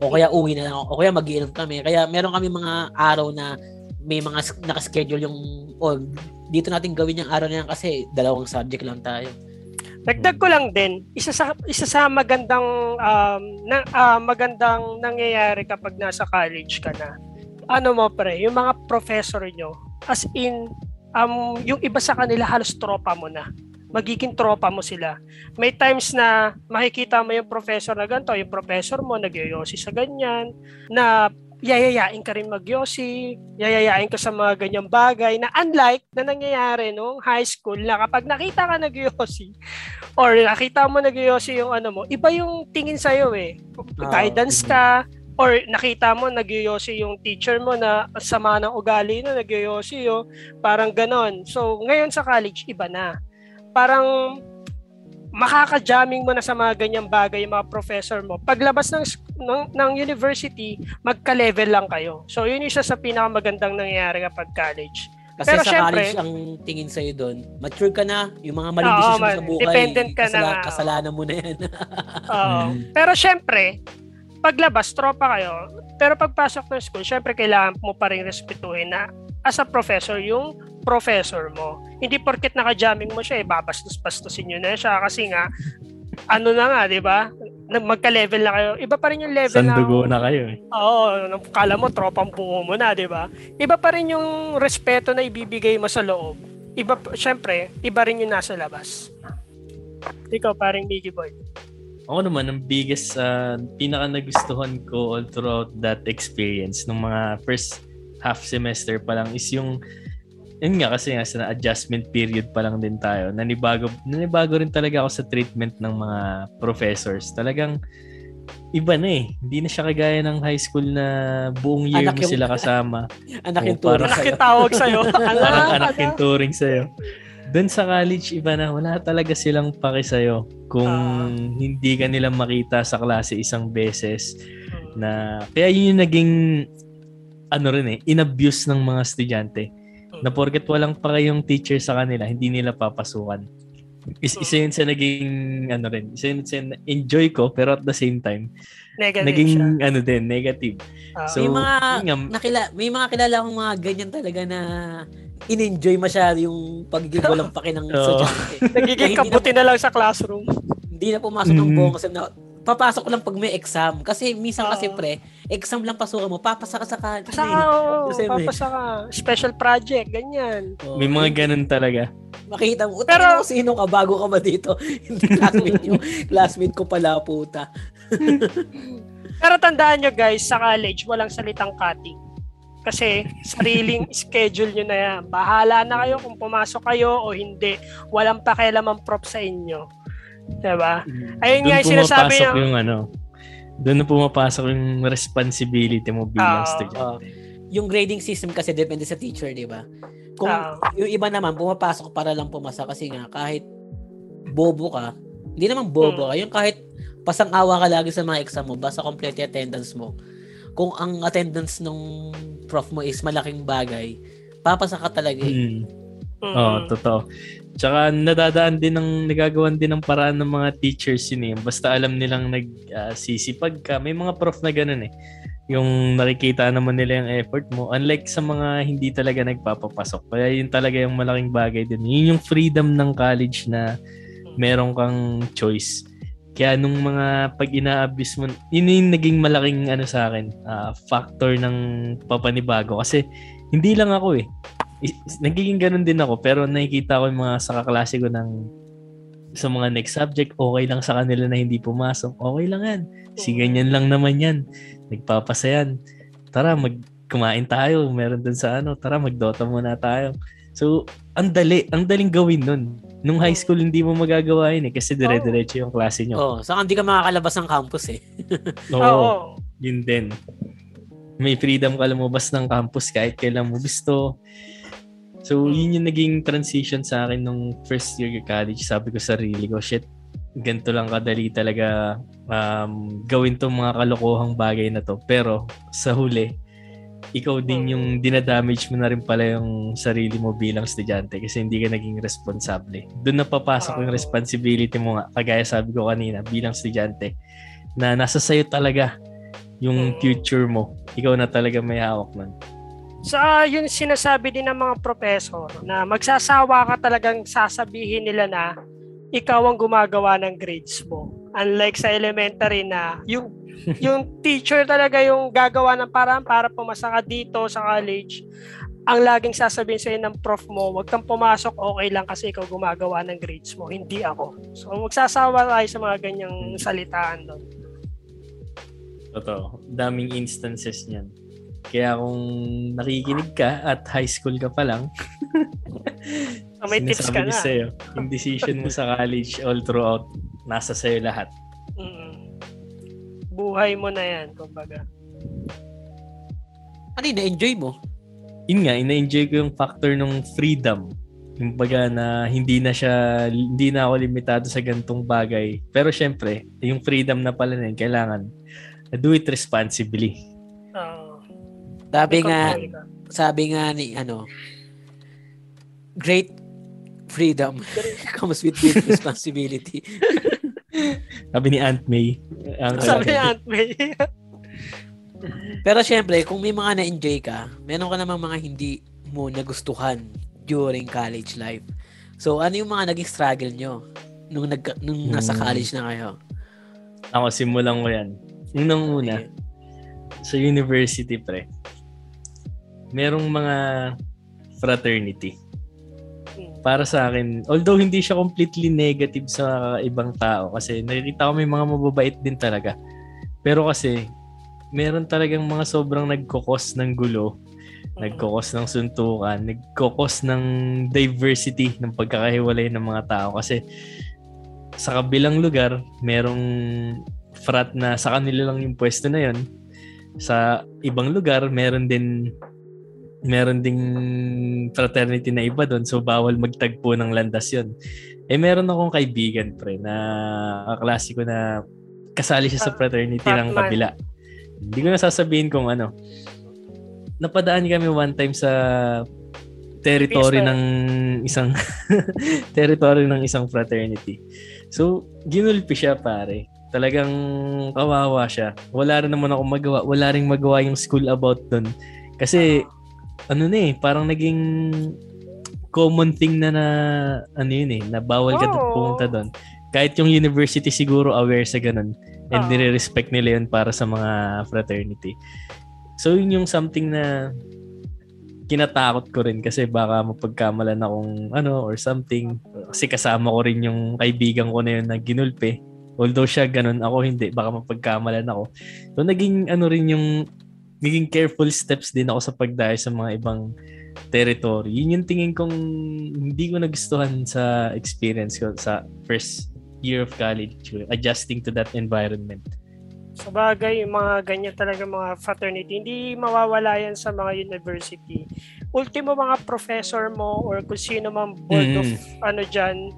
o kaya uwi na lang ako, o kaya mag kami. Kaya meron kami mga araw na may mga nakaschedule yung, oh, dito natin gawin yung araw na yan kasi dalawang subject lang tayo. Dagdag ko lang din, isa sa isa sa magandang um, na, uh, magandang nangyayari kapag nasa college ka na. Ano mo pre, yung mga professor nyo, as in um, yung iba sa kanila halos tropa mo na magiging tropa mo sila. May times na makikita mo yung professor na ganito, yung professor mo nagyoyosi sa ganyan, na yayayain ka rin magyosi, yayayain ka sa mga ganyang bagay na unlike na nangyayari nung high school na kapag nakita ka nagyosi or nakita mo nagyosi yung ano mo, iba yung tingin sa'yo eh. Ah, Guidance ka, or nakita mo nagyoyosi yung teacher mo na sama ng ugali na nagyoyosi yo parang ganon so ngayon sa college iba na parang makaka-jamming mo na sa mga ganyang bagay yung mga professor mo. Paglabas ng, ng, ng university, magka-level lang kayo. So, yun yung isa sa pinakamagandang nangyayari kapag college. Kasi Pero sa syempre- college, ang tingin sa'yo doon, mature ka na, yung mga maling Oo, decision mo man. sa buhay, Dependent ka na kasala- nga. kasalanan mo na yan. Oo. Mm. Pero syempre, paglabas, tropa kayo. Pero pagpasok ng school, syempre kailangan mo pa rin respetuhin na as a professor, yung professor mo. Hindi porket naka-jamming mo siya, eh, babastos-bastosin nyo na siya kasi nga, ano na nga, di ba? Magka-level na kayo. Iba pa rin yung level na... Sandugo na kayo eh. Oo, nung kala mo, tropang buo mo na, di ba? Iba pa rin yung respeto na ibibigay mo sa loob. Iba, syempre, iba rin yung nasa labas. Ikaw, paring Biggie Boy. Ako naman, ang biggest, uh, pinaka nagustuhan ko all throughout that experience nung mga first half semester pa lang is yung yun nga kasi nga sa adjustment period pa lang din tayo. Nanibago, nanibago rin talaga ako sa treatment ng mga professors. Talagang iba na eh. Hindi na siya kagaya ng high school na buong year Anak mo yung- sila kasama. Anak Oo, yung turo parang- Anak sa'yo. yung tawag sa'yo. Parang anak yung turing sa'yo. Doon sa college, iba na. Wala talaga silang paki sa'yo kung Ah. hindi ka nila makita sa klase isang beses Hmm. na kaya yun yung naging ano rin eh, inabuse ng mga estudyante. Na porket walang pa kayong teacher sa kanila, hindi nila papasukan. Is, isa yun sa naging ano rin, isa yun sa enjoy ko pero at the same time, Negative naging siya. ano din, negative. Ah. So, may mga nga, nakila, may mga kilala akong mga ganyan talaga na in-enjoy masyado yung pagiging walang paki ng Oo. estudyante. Nagiging kabuti na lang sa classroom. Hindi na pumasok ng Mm. buong kasi na papasok lang pag may exam. Kasi minsan kasi Oo. pre, exam lang pasukan mo, papasa ka sa ka. Pasa ka. Kasi Papasa ka. Special project, ganyan. Oo. may mga ganun talaga. Makita mo, Pero- pero sino ka bago ka ba dito? Hindi classmate yung classmate ko pala puta. Pero tandaan nyo guys, sa college, walang salitang cutting. Kasi sariling schedule nyo na yan. Bahala na kayo kung pumasok kayo o hindi. Walang pakialam ang prop sa inyo. Diba? Ayun nga yung sinasabi niya. yung ano, doon na pumapasok yung responsibility mo bilang Oo. estudyante. Yung grading system kasi depende sa teacher, di ba? Kung Oo. yung iba naman pumapasok para lang pumasa kasi nga kahit bobo ka, hindi naman bobo Hmm. ka, yung kahit pasang-awa ka lagi sa mga exam mo, basta complete yung attendance mo. Kung ang attendance ng prof mo is malaking bagay, papasa ka talaga eh. Mm. Mm. Oo, totoo. Tsaka nadadaan din ng nagagawan din ng paraan ng mga teachers yun eh. Basta alam nilang nagsisipag ka. May mga prof na ganun eh. Yung nakikita naman nila yung effort mo. Unlike sa mga hindi talaga nagpapapasok. Kaya yun talaga yung malaking bagay din. Yun yung freedom ng college na meron kang choice. Kaya nung mga pag ina-abuse mo, yun yung naging malaking ano sa akin, ah, factor ng papanibago. Kasi hindi lang ako eh nagiging ganun din ako pero nakikita ko yung mga sa kaklase ko ng sa mga next subject, okay lang sa kanila na hindi pumasok. Okay lang yan. Si ganyan lang naman yan. Nagpapasa yan. Tara, mag kumain tayo. Meron dun sa ano. Tara, magdota muna tayo. So, ang dali. Ang daling gawin nun. Nung high school, hindi mo magagawa yun eh. Kasi dire-diretso yung klase nyo. Oh, saka hindi ka makakalabas ng campus eh. Oo. Oo. Yun din. May freedom ka lumabas ng campus kahit kailan mo gusto. So, yun yung naging transition sa akin nung first year of college. Sabi ko sa sarili ko, shit, ganito lang kadali talaga um, gawin tong mga kalokohang bagay na to. Pero, sa huli, ikaw din yung dinadamage mo na rin pala yung sarili mo bilang estudyante kasi hindi ka naging responsable. Doon na papasok yung responsibility mo nga, kagaya sabi ko kanina, bilang estudyante, na nasa sayo talaga yung Oo. future mo. Ikaw na talaga may hawak nun. Sa yun sinasabi din ng mga professor na magsasawa ka talagang sasabihin nila na ikaw ang gumagawa ng grades mo. Unlike sa elementary na yung yung teacher talaga yung gagawa ng paraan para pumasa ka dito sa college. Ang laging sasabihin sa'yo ng prof mo, wag kang pumasok, okay lang kasi ikaw gumagawa ng grades mo, hindi ako. So, magsasawa tayo sa mga ganyang salitaan doon. Totoo. Daming instances niyan. Kaya kung nakikinig ka at high school ka pa lang, So, may tips ka na. sa'yo, yung decision mo sa college all throughout, nasa sa'yo lahat. Mm. Buhay mo na yan, kumbaga. Ano yung na-enjoy mo? Yun nga, ina-enjoy ko yung factor ng freedom. Yung baga na hindi na siya, hindi na ako limitado sa gantong bagay. Pero syempre, yung freedom na pala na yun, kailangan do it responsibly. Sabi nga, sabi nga ni ano, great freedom comes with great responsibility. Sabi ni Aunt May. Ang Sabi ni Aunt May. Pero syempre, kung may mga na-enjoy ka, meron ka namang mga hindi mo nagustuhan during college life. So, ano yung mga naging struggle nyo nung, nag, nung nasa Hmm. college na kayo? Ako, simulan ko yan. Unang una, sa university, pre, merong mga fraternity. Para sa akin, although hindi siya completely negative sa ibang tao kasi nakikita ko may mga mababait din talaga. Pero kasi, meron talagang mga sobrang nagkokos ng gulo, nagkokos ng suntukan, nagkokos ng diversity ng pagkakahiwalay ng mga tao kasi sa kabilang lugar, merong frat na sa kanila lang yung pwesto na yon. Sa ibang lugar, meron din meron ding fraternity na iba doon so bawal magtagpo ng landas yon. Eh meron akong kaibigan pre na kaklase ko na kasali siya sa fraternity ng kabila. Hindi ko na sasabihin kung ano. Napadaan kami one time sa territory Peace, ng isang territory ng isang fraternity. So, ginulpi siya pare. Talagang kawawa siya. Wala rin naman ako magawa. Wala rin magawa yung school about dun. Kasi, ano na eh, parang naging common thing na na, ano yun eh, na bawal ka Oo. pumunta doon. Kahit yung university siguro aware sa ganun. And Oo. nire-respect nila yun para sa mga fraternity. So, yun yung something na kinatakot ko rin kasi baka mapagkamalan akong ano or something. Kasi kasama ko rin yung kaibigan ko na yun na ginulpe. Although siya ganun, ako hindi. Baka mapagkamalan ako. So, naging ano rin yung naging careful steps din ako sa pagdayo sa mga ibang territory. Yun yung tingin kong hindi ko nagustuhan sa experience ko sa first year of college. Adjusting to that environment. Sa bagay, yung mga ganyan talaga mga fraternity, hindi mawawala yan sa mga university. Ultimo mga professor mo or kung sino mang board of ano dyan,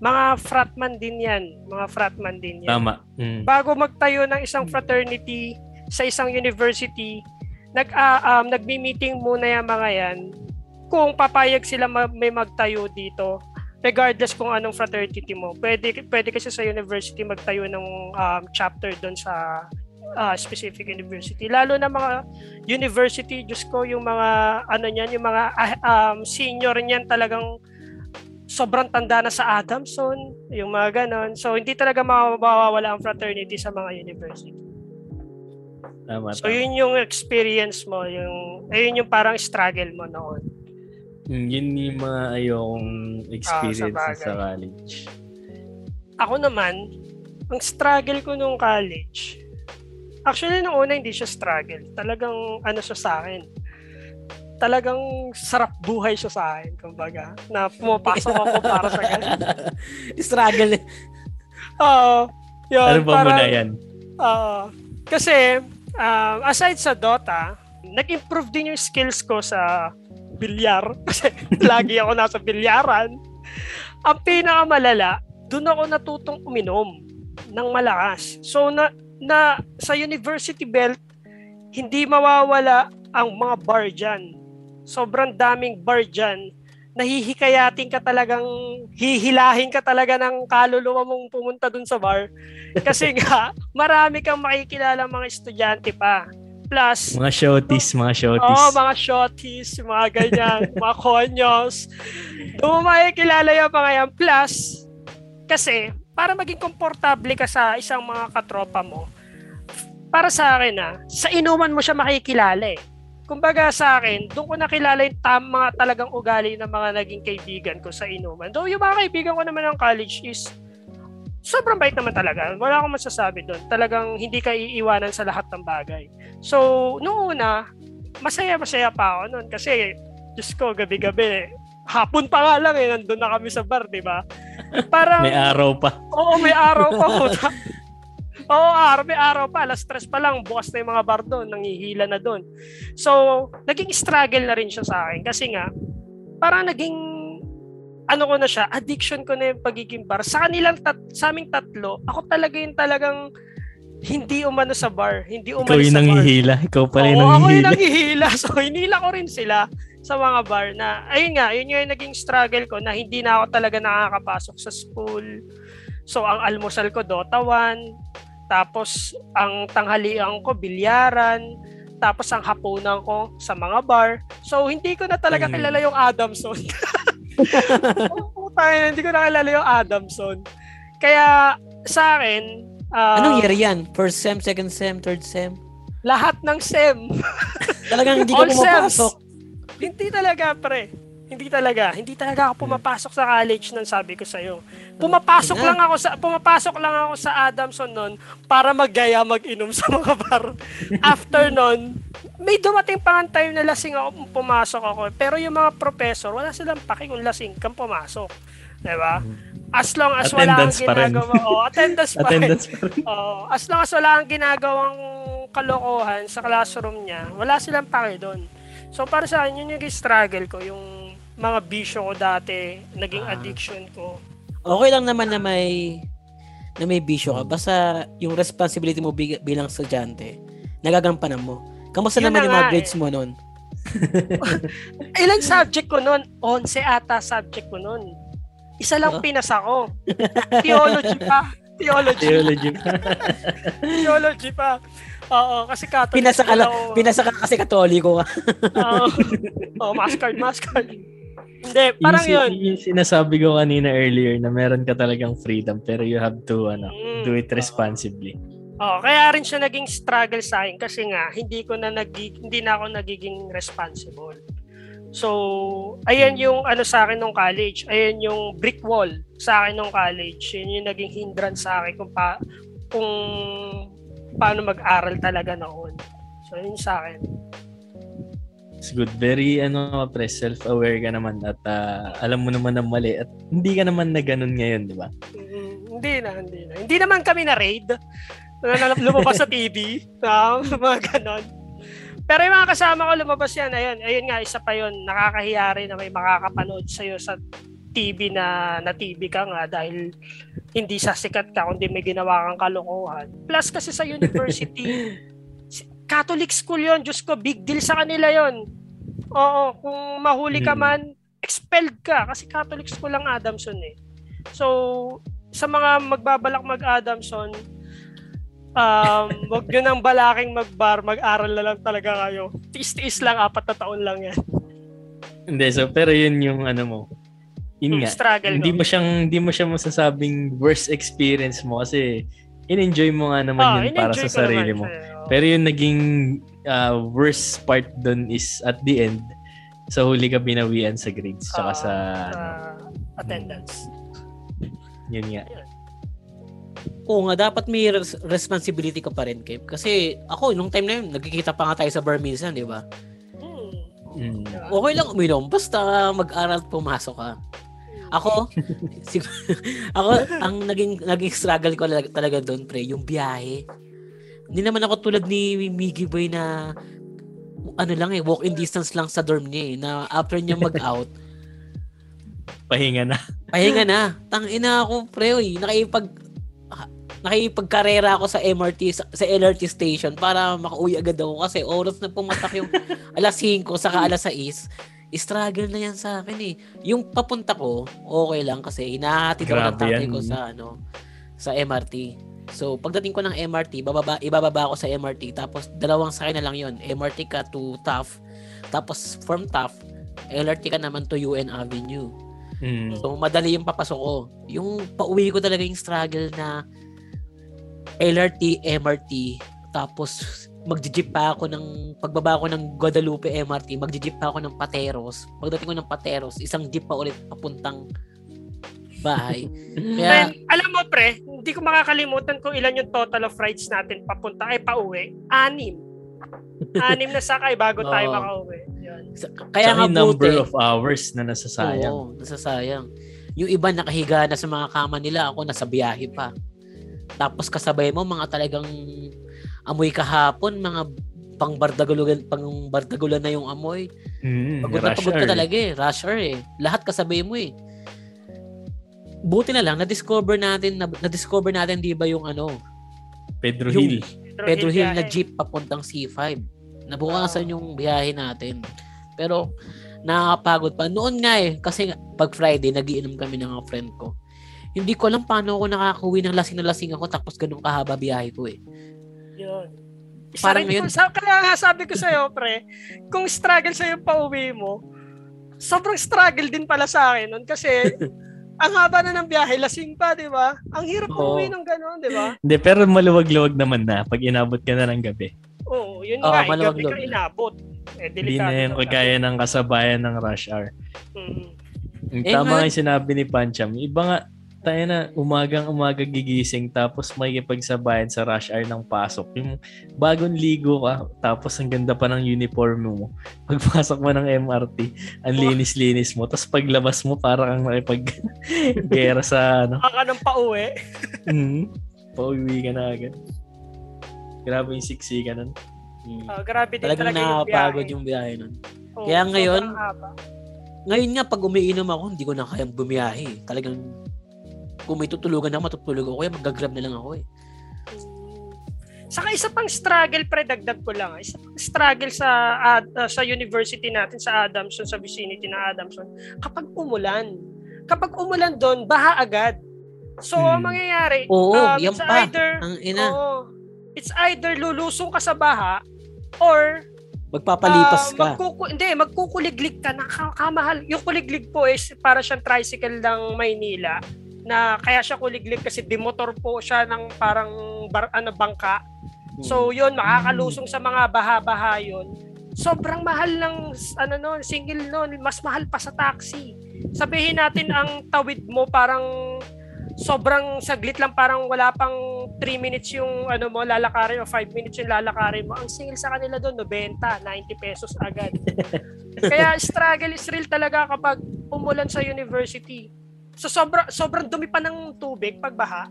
mga fratman din yan. Mga fratman din yan. Tama. Mm. Bago magtayo ng isang fraternity sa isang university, nag ah, um, nagmi-meeting muna yung mga yan kung papayag sila ma- may magtayo dito regardless kung anong fraternity mo. Pwede pwede kasi sa university magtayo ng um, chapter doon sa ah, specific university. Lalo na mga university, Diyos ko, yung mga ano niyan, yung mga ah, um, senior niyan talagang sobrang tanda na sa Adamson, yung mga ganon. So, hindi talaga mawawala ang fraternity sa mga university. Tama. So, tama. yun yung experience mo, yung, ayun yung parang struggle mo noon. Mm, yun yung mga ayokong experience bagay. sa college. Ako naman, ang struggle ko nung college, actually, nung una, hindi siya struggle. Talagang, ano siya sa akin, talagang sarap buhay siya sa akin, kumbaga, na pumapasok ako para sa ganun. Struggle. Oo. yun, Ano ba parang- muna yan? Oo. kasi, um, aside sa Dota, nag-improve din yung skills ko sa bilyar. Kasi lagi ako nasa bilyaran. Ang pinakamalala, doon ako natutong uminom ng malakas. So, na, na sa University Belt, hindi mawawala ang mga bar dyan. Sobrang daming bar dyan. Nahihikayatin ka talagang, hihilahin ka talaga ng kaluluwa mong pumunta dun sa bar. Kasi nga, marami kang makikilala mga estudyante pa. Plus, Mga showties, mga showties. Oo, oh, mga shotties, mga ganyan, mga konyos. Doon mo makikilala yung mga yan. Plus, kasi, para maging komportable ka sa isang mga katropa mo, para sa akin ah, sa inuman mo siya makikilala eh. Kumbaga sa akin, doon ko nakilala yung tam, mga talagang ugali ng mga naging kaibigan ko sa inuman. Though yung mga kaibigan ko naman ng college is sobrang bait naman talaga. Wala akong masasabi doon. Talagang hindi ka iiwanan sa lahat ng bagay. So, noong una, masaya-masaya pa ako noon kasi, Diyos ko, gabi-gabi, hapon pa nga lang eh, nandun na kami sa bar, di ba? Parang, May araw pa. oo, may araw pa Oo, araw, may araw pa, alas stress pa lang, bukas na yung mga bar doon, nangihila na doon. So, naging struggle na rin siya sa akin kasi nga, parang naging ano ko na siya, addiction ko na yung pagiging bar. Sa kanilang tat, sa aming tatlo, ako talaga yung talagang hindi umano sa bar, hindi umano Ikaw yung sa bar. nanghihila. Ikaw pa rin Oo, ako yung nanghihila. nanghihila. So, hinila ko rin sila sa mga bar na, ayun nga, yun yung naging struggle ko na hindi na ako talaga nakakapasok sa school. So, ang almusal ko, Dota 1. Tapos, ang tanghalian ko, bilyaran. Tapos, ang hapunan ko sa mga bar. So, hindi ko na talaga Mm. kilala yung Adamson. oh, puta, hindi ko na kilala yung Adamson. Kaya, sa akin, ah, Anong year yan? First sem, second sem, third sem? lahat ng SEM, Talagang hindi ka pumapasok. Hindi talaga, pre. Hindi talaga. Hindi talaga ako pumapasok sa college nun, sabi ko sa'yo. Pumapasok Ina. lang ako sa pumapasok lang ako sa Adamson nun para maggaya mag-inom sa mga bar. After nun, may dumating pa nga time na lasing ako pumasok ako. Pero yung mga professor, wala silang paki kung lasing kang pumasok. 'Di ba? As long as wala kang ginagawa, oh, attendance pa rin. Attendance pa rin. Oo. as long as wala kang ginagawang kalokohan sa classroom niya, wala silang pake doon. So para sa akin, yun yung struggle ko, yung mga bisyo ko dati, naging Ah. addiction ko. Okay lang naman na may na may bisyo ka. Basta yung responsibility mo big- bilang estudyante, nagagampanan mo. Kamusta Yun naman na yung mga nga grades eh. mo noon? Ilang subject ko noon? 11 ata subject ko noon. Isa lang Oh. pinasa ko. Theology pa. Theology. Theology. Theology pa. Oo, kasi Catholic Pinasa ka pinasa ka kasi katoliko ka. Oo. Oo, mascard, mascard. Hindi, parang yung, yun. yung sinasabi ko kanina earlier na meron ka talagang freedom pero you have to ano, Mm. do it responsibly. Oh, kaya rin siya naging struggle sa akin kasi nga hindi ko na nagi, hindi na ako nagiging responsible. So, ayan yung ano sa akin nung college, ayan yung brick wall sa akin nung college. Yun yung naging hindrance sa akin kung pa kung paano mag-aral talaga noon. So, yun sa akin. It's good. Very ano, pre, self-aware ka naman at ah, alam mo naman ang mali at hindi ka naman na ganun ngayon, di ba? Mm, hindi na, hindi na. Hindi naman kami na raid. Na, na, lumabas sa TV. Ah, mga ganon. Pero yung mga kasama ko lumabas yan. Ayun, ayun nga, isa pa yun. Nakakahiya rin na may makakapanood sa'yo sa TV na na TV ka nga dahil hindi sa sikat ka kundi may ginawa kang kalokohan. Plus kasi sa university, si- Catholic school yon Diyos ko, big deal sa kanila yon Oo, kung mahuli ka Hmm. man, expelled ka kasi Catholic school lang Adamson eh. So, sa mga magbabalak mag-Adamson, um, wag nyo nang balaking mag-bar, mag-aral na lang talaga kayo. Tiis-tiis lang, apat na taon lang yan. Hindi, so pero yun yung ano mo. Yun Hmm, nga. struggle Hindi ko. mo siyang hindi mo siya masasabing worst experience mo kasi in-enjoy mo nga naman Ah, yun para sa sarili naman mo. siya. Pero yung naging ah, worst part doon is at the end sa huli ka binawian sa grades tsaka sa sa ano, attendance. yun nga. Oo nga, dapat may res- responsibility ka pa rin, Kev. Kasi ako, nung time na yun, nagkikita pa nga tayo sa bar minsan, di ba? Hmm. Mm. Okay lang uminom, basta mag-aral at pumasok ka. Ako, sig- ako, ang naging, naging struggle ko talaga, talaga doon, pre, yung biyahe. Hindi naman ako tulad ni Miggy Boy na ano lang eh, walk-in distance lang sa dorm niya eh, na after niya mag-out, Pahinga na. pahinga na. Tangina ako, pre, oy, nakipag nakipagkarera ako sa MRT sa, sa LRT station para makauwi agad ako kasi oras na pumatak yung alas 5 saka alas 6 struggle na yan sa akin eh yung papunta ko okay lang kasi hinahatid ako ng tatay ko sa ano sa MRT so pagdating ko ng MRT bababa ibababa ako sa MRT tapos dalawang sakay na lang yon MRT ka to TAF tapos from TAF LRT ka naman to UN Avenue Mm. So, madali yung papasok ko. Yung pauwi ko talaga yung struggle na LRT, MRT, tapos magji-jeep pa ako ng, pagbaba ko ng Guadalupe MRT, magji-jeep pa ako ng Pateros. Pagdating ko ng Pateros, isang jeep pa ulit papuntang bahay. Kaya, Then, alam mo pre, hindi ko makakalimutan kung ilan yung total of rides natin papunta ay pauwi. Anim. Anim na sakay bago tayo Oo. makauwi. Yun. kaya nga number buti. of hours na nasasayang. Oo, nasasayang. Yung iba nakahiga na sa mga kama nila, ako nasa biyahe pa. tapos kasabay mo mga talagang amoy kahapon, mga pang bardagulugan, pang bardagulan na yung amoy. Mm, Pagod na pagod ka talaga eh. Rush hour eh. Lahat kasabay mo eh. Buti na lang, na-discover natin, na- na-discover natin di ba yung ano, Pedro Yung- Hill. Pedro Hill na biyahe. jeep papuntang C5. Nabukasan yung biyahe natin. Pero nakakapagod pa. Noon nga eh, kasi pag Friday, nagiinom kami ng mga friend ko. Hindi ko alam paano ako nakakauwi ng lasing na lasing ako tapos ganun kahaba biyahe ko eh. Yun. Isa Parang yun. sa, kaya nga sabi ko sa'yo, pre, kung struggle sa'yo yung pauwi mo, sobrang struggle din pala sa akin nun kasi ang haba na ng biyahe, lasing pa, di ba? Ang hirap Oo. umuwi ng gano'n, di ba? Hindi, pero maluwag-luwag naman na pag inabot ka na ng gabi. Oo, yun Oo, nga, eh, gabi ka inabot. Eh, Hindi na yung kagaya ng kasabayan ng rush hour. Mm. Eh, tama ngayon- nga yung sinabi ni Pancham. Iba nga, tayo na umagang umaga gigising tapos may pagsabayan sa rush hour ng pasok. Yung bagong ligo ka tapos ang ganda pa ng uniform mo. Pagpasok mo ng MRT, ang Oh. linis-linis mo. Tapos paglabas mo parang kang nakipag-gera sa ano. Baka nang pauwi. Mhm. Pauwi ka na agad. Grabe yung siksi ka nun. Mm. Ah, grabe din Talagang talaga yung biyahe. yung biyahe nun. Oo, Kaya ngayon. Ngayon nga, pag umiinom ako, hindi ko na kayang bumiyahe. Talagang, kung may tutulugan ako, matutulog ako. Kaya mag-grab na lang ako eh. Mm. Saka isa pang struggle, pre, dagdag ko lang. Isa pang struggle sa ad- ah, sa university natin, sa Adamson, sa vicinity ng Adamson. Kapag umulan. Kapag umulan doon, baha agad. So, ang Hmm. mangyayari, Oo, um, yan it's pa. either, Ang ina, oo, it's either lulusong ka sa baha or magpapalipas Ah, ka. magkuku- hindi, magkukuliglig ka na ka- kamahal. Yung kuliglig po is para siyang tricycle ng Maynila na kaya siya kuliglig kasi dimotor po siya ng parang bar, ano, bangka. Hmm. So yun, makakalusong sa mga baha-baha yun. Sobrang mahal ng ano no, single noon, mas mahal pa sa taxi. Sabihin natin ang tawid mo parang sobrang saglit lang parang wala pang 3 minutes yung ano mo lalakarin o 5 minutes yung lalakarin mo. Ang single sa kanila doon 90, 90 pesos agad. Kaya struggle is real talaga kapag umulan sa university. So sobra, sobrang dumi pa ng tubig pag baha.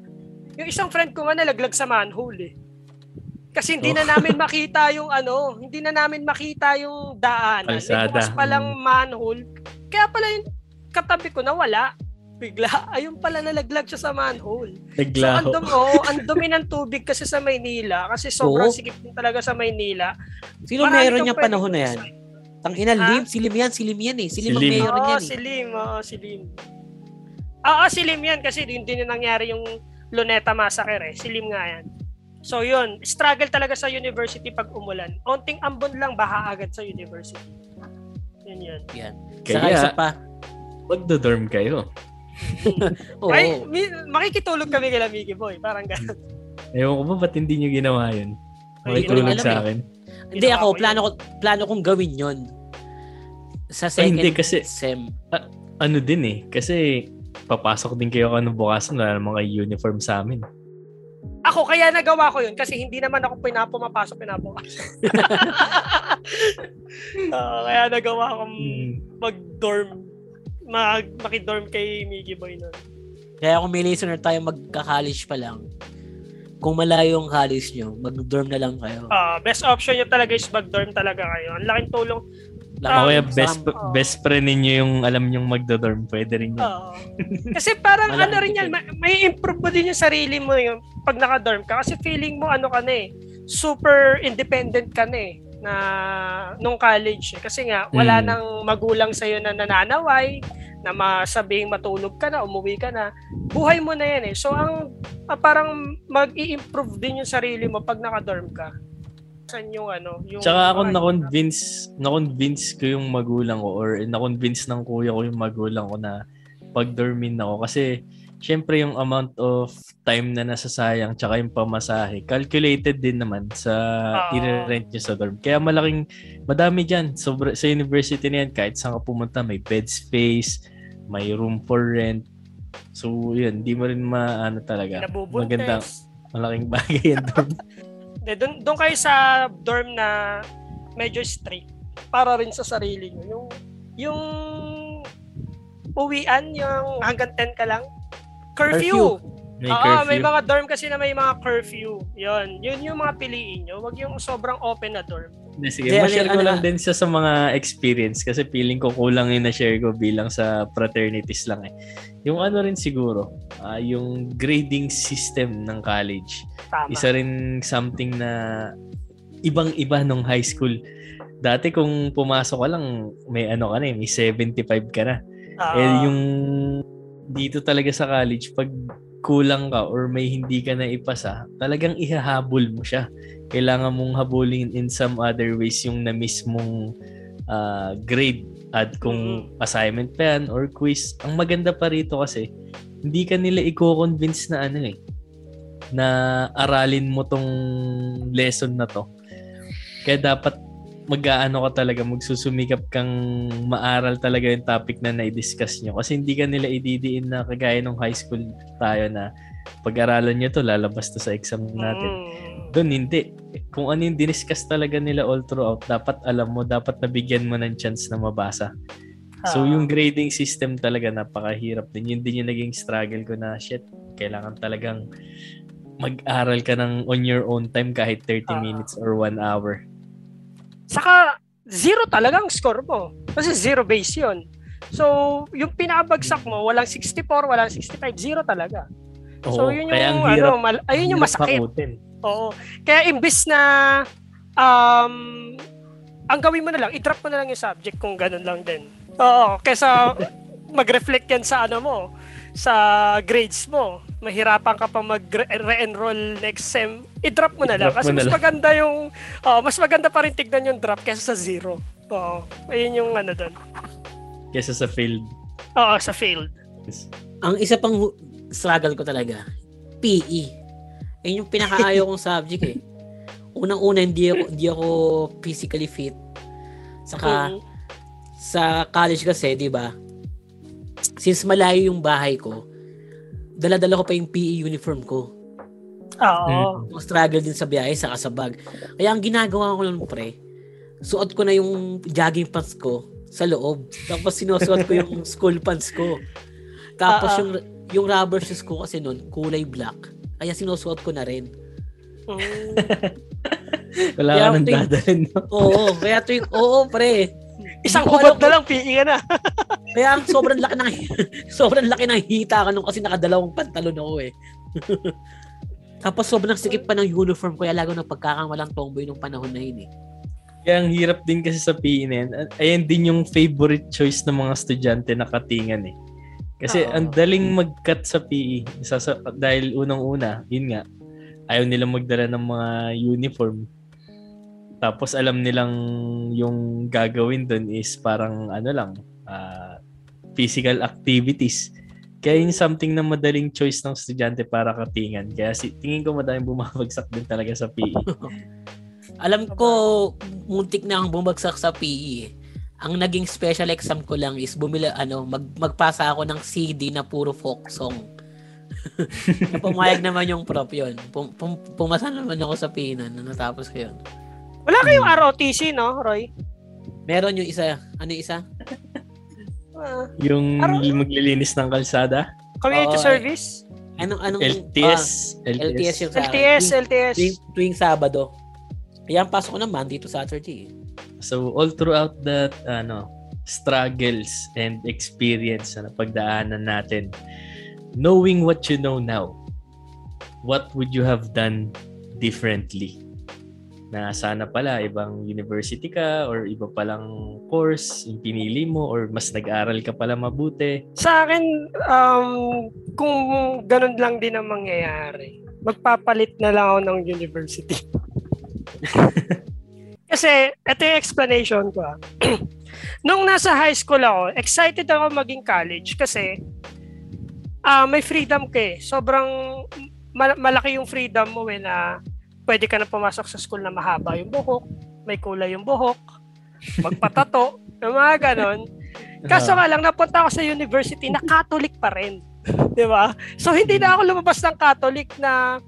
Yung isang friend ko nga nalaglag sa manhole eh. Kasi hindi na namin makita yung ano, hindi na namin makita yung daanan. May bukas pa lang manhole. Kaya pala yung katabi ko nawala. Bigla, ayun pala nalaglag siya sa manhole. So, ang dumi, oh, ang dumi ng tubig kasi sa Maynila. Kasi sobrang Oo. sikip din talaga sa Maynila. Sino Marami meron pwedeng panahon na yan? Tang ina, Ha? Lim, si Lim yan, si Lim yan eh. Si Lim ang Si Lim. mayor Oo, niyan si eh. Lim. Oo, si Lim. Oo, si Lim yan kasi yun din yung nangyari yung Luneta Massacre eh. Si Lim nga yan. So yun, struggle talaga sa university pag umulan. Onting ambon lang, baha agad sa university. Yun yun. Yan. Saka Kaya, isa pa. magdodorm kayo. Oo. Ay, mi- makikitulog kami kay Miggy Boy. Parang gano'n. Ewan ko ba ba't hindi nyo ginawa yun? Ay, Makitulog alam sa eh. akin. Hindi ako, ko plano ko, plano kong gawin yon Sa Ay, second hindi kasi sem. ano din eh. Kasi papasok din kayo ano wala namang kayo uniform sa amin. Ako, kaya nagawa ko yun kasi hindi naman ako pinapumapasok, pinapapasok. Oo, kaya nagawa kong Hmm. mag-dorm mag makidorm kay Miggy Boy nun. Kaya kung may listener tayo magka-college pa lang, kung malayo ang college nyo, mag-dorm na lang kayo. Ah, best option nyo talaga is mag-dorm talaga kayo. Ang laking tulong. Laki- O kaya sa- best Oo. best friend ninyo yung alam nyong magdodorm. Pwede rin yun. Oo. Kasi parang ano rin yan, may, may improve mo din yung sarili mo yung pag naka-dorm ka. Kasi feeling mo ano ka na eh, super independent ka na eh na nung college. eh. Kasi nga, wala Mm. nang magulang sa'yo na nananaway, na masabing matulog ka na, umuwi ka na. Buhay mo na yan eh. So, ang ah, parang mag-i-improve din yung sarili mo pag naka-dorm ka. Saan yung ano? Yung, Tsaka ako na-convince, na-convince ko yung magulang ko or na-convince ng kuya ko yung magulang ko na pag-dormin ako kasi syempre yung amount of time na nasasayang tsaka yung pamasahe calculated din naman sa Oo. i-rent nyo sa dorm. Kaya malaking madami diyan sobra sa university na yan kahit saan ka pumunta may bed space, may room for rent. So yun, di mo rin maano talaga. nabubuntes. Magandang malaking bagay dorm. Hindi, doon, doon kayo sa dorm na medyo strict para rin sa sarili nyo. Yung, yung uwian, yung hanggang 10 ka lang. Curfew. May Oo, curfew. may mga dorm kasi na may mga curfew. Yun, yun yung mga piliin nyo. Wag yung sobrang open na dorm. Hindi, Sige, Hindi, ma-share ko ano- lang din siya sa mga experience kasi feeling ko kulang yung na-share ko bilang sa fraternities lang eh. Yung ano rin siguro, ah, yung grading system ng college. Tama. Isa rin something na ibang-iba nung high school. Dati kung pumasok ka lang, may ano ka na eh, may 75 ka na. Ah, eh yung dito talaga sa college, pag kulang ka or may hindi ka na ipasa, talagang ihahabol mo siya. Kailangan mong habulin in some other ways yung na mismong ah, grade at kung assignment pa yan or quiz. Ang maganda pa rito kasi, hindi ka nila i-convince na ano eh, na aralin mo tong lesson na to. Kaya dapat mag-aano ka talaga, magsusumikap kang maaral talaga yung topic na na-discuss nyo. Kasi hindi ka nila ididiin na kagaya nung high school tayo na pag-aralan nyo to, lalabas to sa exam natin. mm, Doon hindi. Kung ano yung diniscuss talaga nila all throughout, dapat alam mo, dapat nabigyan mo ng chance na mabasa. So ah, yung grading system talaga napakahirap din. Yun din yung naging struggle ko na shit, kailangan talagang mag-aral ka ng on your own time kahit 30 Ah. minutes or 1 hour. Saka, zero talagang score mo. Kasi zero base yun. So, yung pinabagsak mo, walang 64, walang 65, zero talaga. so, Oo, yun yung, ang hirap, ano, mal- ayun yung masakit. Oo. Kaya imbis na, um, ang gawin mo na lang, i-drop mo na lang yung subject kung ganun lang din. Oo, kesa mag-reflect yan sa ano mo, sa grades mo. Mahirapan ka pa mag-re-enroll next sem, i-drop mo na lang. Kasi mas maganda yung, oo, mas maganda pa rin tignan yung drop kesa sa zero. Oo, ayun yung ano doon. Kesa sa field. Oo, sa field. Ang isa pang hu- struggle ko talaga, PE. Ayun yung pinakaayaw kong subject eh. Unang-una, hindi ako, hindi ako physically fit. Saka, Mm. sa college kasi, di ba, since malayo yung bahay ko, dala-dala ko pa yung PE uniform ko. Oo. Yung struggle din sa biyahe, sa bag. Kaya ang ginagawa ko lang, pre, suot ko na yung jogging pants ko sa loob. Tapos sinusuot ko yung school pants ko. Tapos ah. yung yung rubber shoes ko kasi noon, kulay black. Kaya sinusuot ko na rin. Mm. Wala Kaya ka nang dadalhin. No? Oo, kaya tuwing, oo, pre. Isang hubad na lang, PE ka na. Kaya ang sobrang laki ng sobrang laki ng hita ko nung kasi nakadalawang pantalon ako eh. Tapos sobrang sikip pa ng uniform ko kaya lalo na pagkakamalang tomboy nung panahon na yun eh. Kaya ang hirap din kasi sa PE na yan. Ayan din yung favorite choice ng mga estudyante na katingan eh. Kasi Oo. ang daling mag-cut sa PE. Isa sa, dahil unang-una, yun nga, ayaw nilang magdala ng mga uniform. Tapos alam nilang yung gagawin dun is parang ano lang, ah, physical activities. Kaya yun something na madaling choice ng estudyante para katingan. Kaya si, tingin ko madaming bumabagsak din talaga sa. PE. Alam ko, muntik na ang bumagsak sa PE. Ang naging special exam ko lang is bumila, ano, mag, magpasa ako ng CD na puro folk song. Pumayag naman yung prop yun. Pum, pum, pumasa naman ako sa PE na natapos ko yun. Wala kayong ROTC, no, Roy? Meron yung isa, ano yung isa? Ah, Yung Parang- maglilinis ng kalsada. community Oo, service? Anong, anong, LTS. ah, LTS yung sa. LTS, Tuwing- LTS. Tuwing, tuwing Sabado. Kaya ang pasok ko naman dito Saturday. eh. So all throughout that ano struggles and experience na pagdaanan natin, knowing what you know now, what would you have done differently? Na sana pala ibang university ka or iba palang course yung pinili mo or mas nag-aral ka pala mabuti. Sa akin, um, kung ganun lang din ang mangyayari, magpapalit na lang ako ng university. Kasi, ito yung explanation ko. ah. Nung nasa high school ako, excited ako maging college kasi ah may freedom ka eh. Sobrang mal- malaki yung freedom mo eh na pwede ka na pumasok sa school na mahaba yung buhok, may kulay yung buhok, magpatato, yung mga ganon. Kaso nga lang, napunta ako sa university na Catholic pa rin. Di ba? So, hindi na ako lumabas ng Catholic na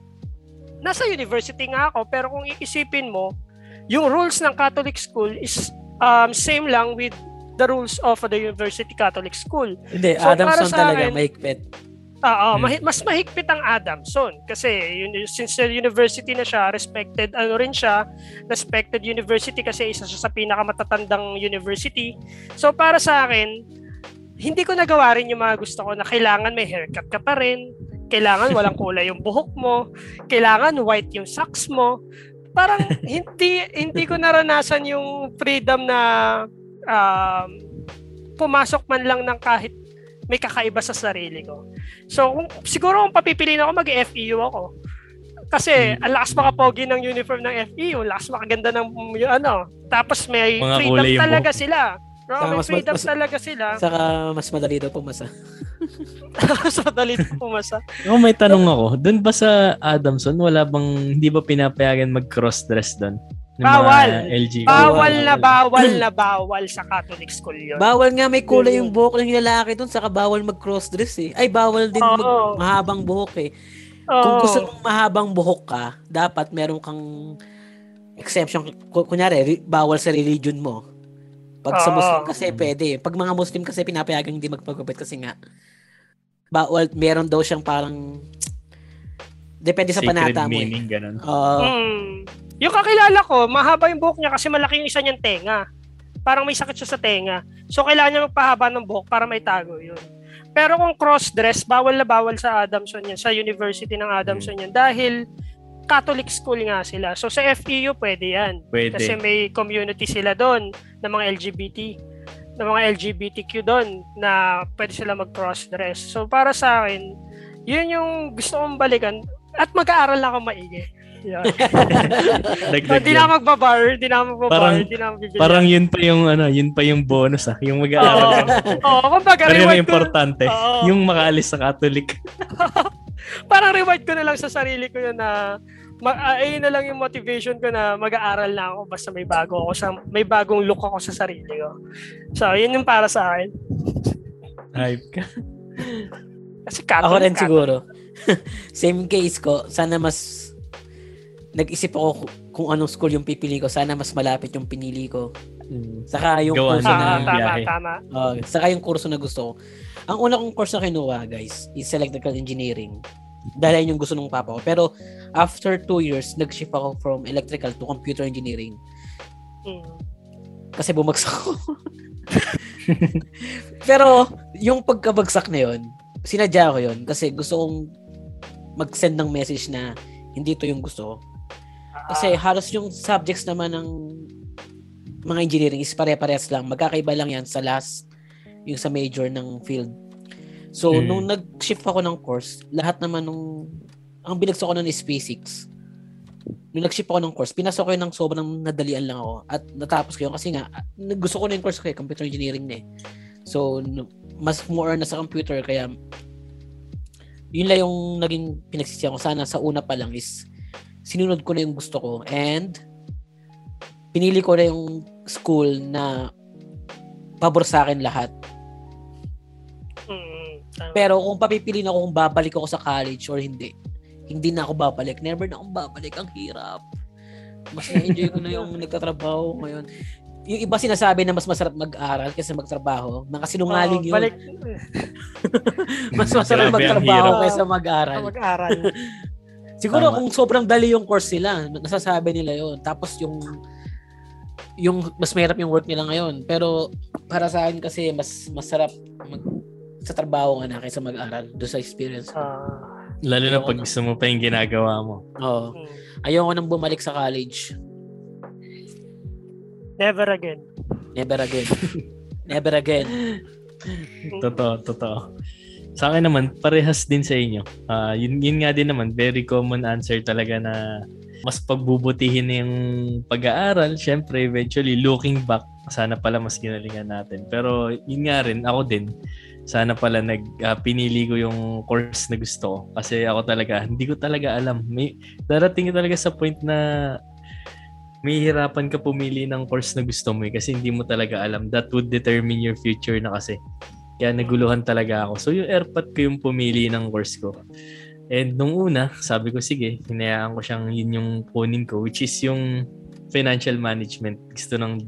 nasa university nga ako, pero kung iisipin mo, yung rules ng Catholic school is um, same lang with the rules of the University Catholic School. Hindi, So, Adamson sa talaga, akin- mahigpit. Oo, Hmm. mahi- mas mahigpit ang Adamson kasi yun, since the university na siya, respected ano rin siya, respected university kasi isa siya sa pinakamatatandang university. So para sa akin, hindi ko nagawa rin yung mga gusto ko na kailangan may haircut ka pa rin, kailangan walang kulay yung buhok mo, kailangan white yung socks mo. Parang hindi hindi ko naranasan yung freedom na um, pumasok man lang ng kahit may kakaiba sa sarili ko. So, kung, siguro kung papipiliin ako, mag-FEU ako. Kasi, ang lakas makapogi ng uniform ng FEU, ang lakas makaganda ng yung ano. Tapos may Mga freedom talaga sila. Bro, Saka may mas- freedom mas- talaga sila. Saka mas madali daw pumasa. sa dali pumasa. Oh, may tanong ako. Doon ba sa Adamson, wala bang, hindi ba pinapayagan mag-cross-dress doon? Ng mga Bawal. LGBT? Bawal na bawal na bawal sa Catholic school yun. Bawal nga may kulay yung buhok ng lalaki doon, saka bawal mag-crossdress eh. Ay, bawal din mag- mahabang buhok eh. Kung Oo. gusto mong mahabang buhok ka, dapat meron kang exemption. Ku- Kunyari, ri- bawal sa religion mo. Pag sa Oo. Muslim kasi pwede. Pag mga Muslim kasi pinapayagan hindi magpagupit kasi nga bawal, meron daw siyang parang depende sa Sacred panata mo eh. meaning, ganun. Oo. Mm. Yung kakilala ko, mahaba yung buhok niya kasi malaki yung isa niyang tenga. Parang may sakit siya sa tenga. So, kailangan niya magpahaba ng buhok para may tago yun. Pero kung cross-dress, bawal na bawal sa Adamson yan, sa university ng Adamson yan. Dahil Catholic school nga sila. So, sa FEU, pwede yan. Pwede. Kasi may community sila doon ng mga LGBT ng mga LGBTQ doon na pwede sila mag-cross-dress. So, para sa akin, yun yung gusto kong balikan at mag-aaral lang ako maigi. Yeah. Hindi yun. na magbabar, hindi na magbabar, Parang- hindi na ako bibili. Parang yun pa yung ano, yun pa yung bonus ah, yung mag-aaral. Oo, Oo, kumbaga Pero yung importante, Oo. yung makaalis sa Catholic. parang reward ko na lang sa sarili ko yun na ma- ah, ayun na lang yung motivation ko na mag-aaral na ako basta may bago ako sa may bagong look ako sa sarili ko. So, yun yung para sa akin. Hype ka. Kasi Catholic, Ako rin Catholic. siguro. Same case ko. Sana mas nag-isip ako ku- kung anong school yung pipili ko. Sana mas malapit yung pinili ko. Saka yung Gawa kurso na Ah, tama, biyahe. tama. oh, saka yung kurso na gusto ko. Ang una kong course na kinuha, guys, is electrical engineering. Dahil yun yung gusto ng papa ko. Pero after two years, nag-shift ako from electrical to computer engineering. Mm. Kasi bumagsak ako. Pero yung pagkabagsak na yun, sinadya ko yun kasi gusto kong mag-send ng message na hindi to yung gusto ko. Kasi halos yung subjects naman ng mga engineering is pare-parehas lang. Magkakaiba lang yan sa last, yung sa major ng field. So, Mm. nung nag-shift ako ng course, lahat naman nung, ang binagsak ko nun is physics. Nung nag-shift ako ng course, pinasok ko yun ng sobrang nadalian lang ako. At natapos ko yun kasi nga, gusto ko na yung course ko eh, computer engineering na eh. So, mas more na sa computer, kaya yun lang yung naging pinagsisiyan ko. Sana sa una pa lang is sinunod ko na yung gusto ko and pinili ko na yung school na pabor sa akin lahat. Mm. Pero kung papipili na ako kung babalik ako sa college or hindi, hindi na ako babalik. Never na akong babalik. Ang hirap. Mas na-enjoy ko na yung nagtatrabaho ngayon. Yung iba sinasabi na mas masarap mag-aral kaysa magtrabaho. Mga sinungaling Oo, yun. Balik, Mas masarap magtrabaho kaysa mag-aral. mag-aral. Siguro Tama. kung sobrang dali yung course nila, nasasabi nila yon. Tapos yung yung mas mahirap yung work nila ngayon. Pero para sa akin kasi mas masarap mag sa trabaho nga na kaysa mag-aral do sa experience ko. Ah, Lalo na pag gusto mo pa yung ginagawa mo. Oo. mm. Ayoko nang bumalik sa college. Never again. Never again. Never again. Totoo, totoo. Sa akin naman, parehas din sa inyo. Ah, yun, yun nga din naman, very common answer talaga na mas pagbubutihin yung pag-aaral. Siyempre, eventually, looking back, sana pala mas ginalingan natin. Pero yun nga rin, ako din, sana pala nag ah, pinili ko yung course na gusto ko. Kasi ako talaga, hindi ko talaga alam. May, darating talaga sa point na may hirapan ka pumili ng course na gusto mo eh, kasi hindi mo talaga alam. That would determine your future na kasi. Kaya naguluhan talaga ako. So yung airpot ko yung pumili ng course ko. And nung una, sabi ko sige, hinayaan ko siyang yun yung kunin ko which is yung financial management. Gusto ng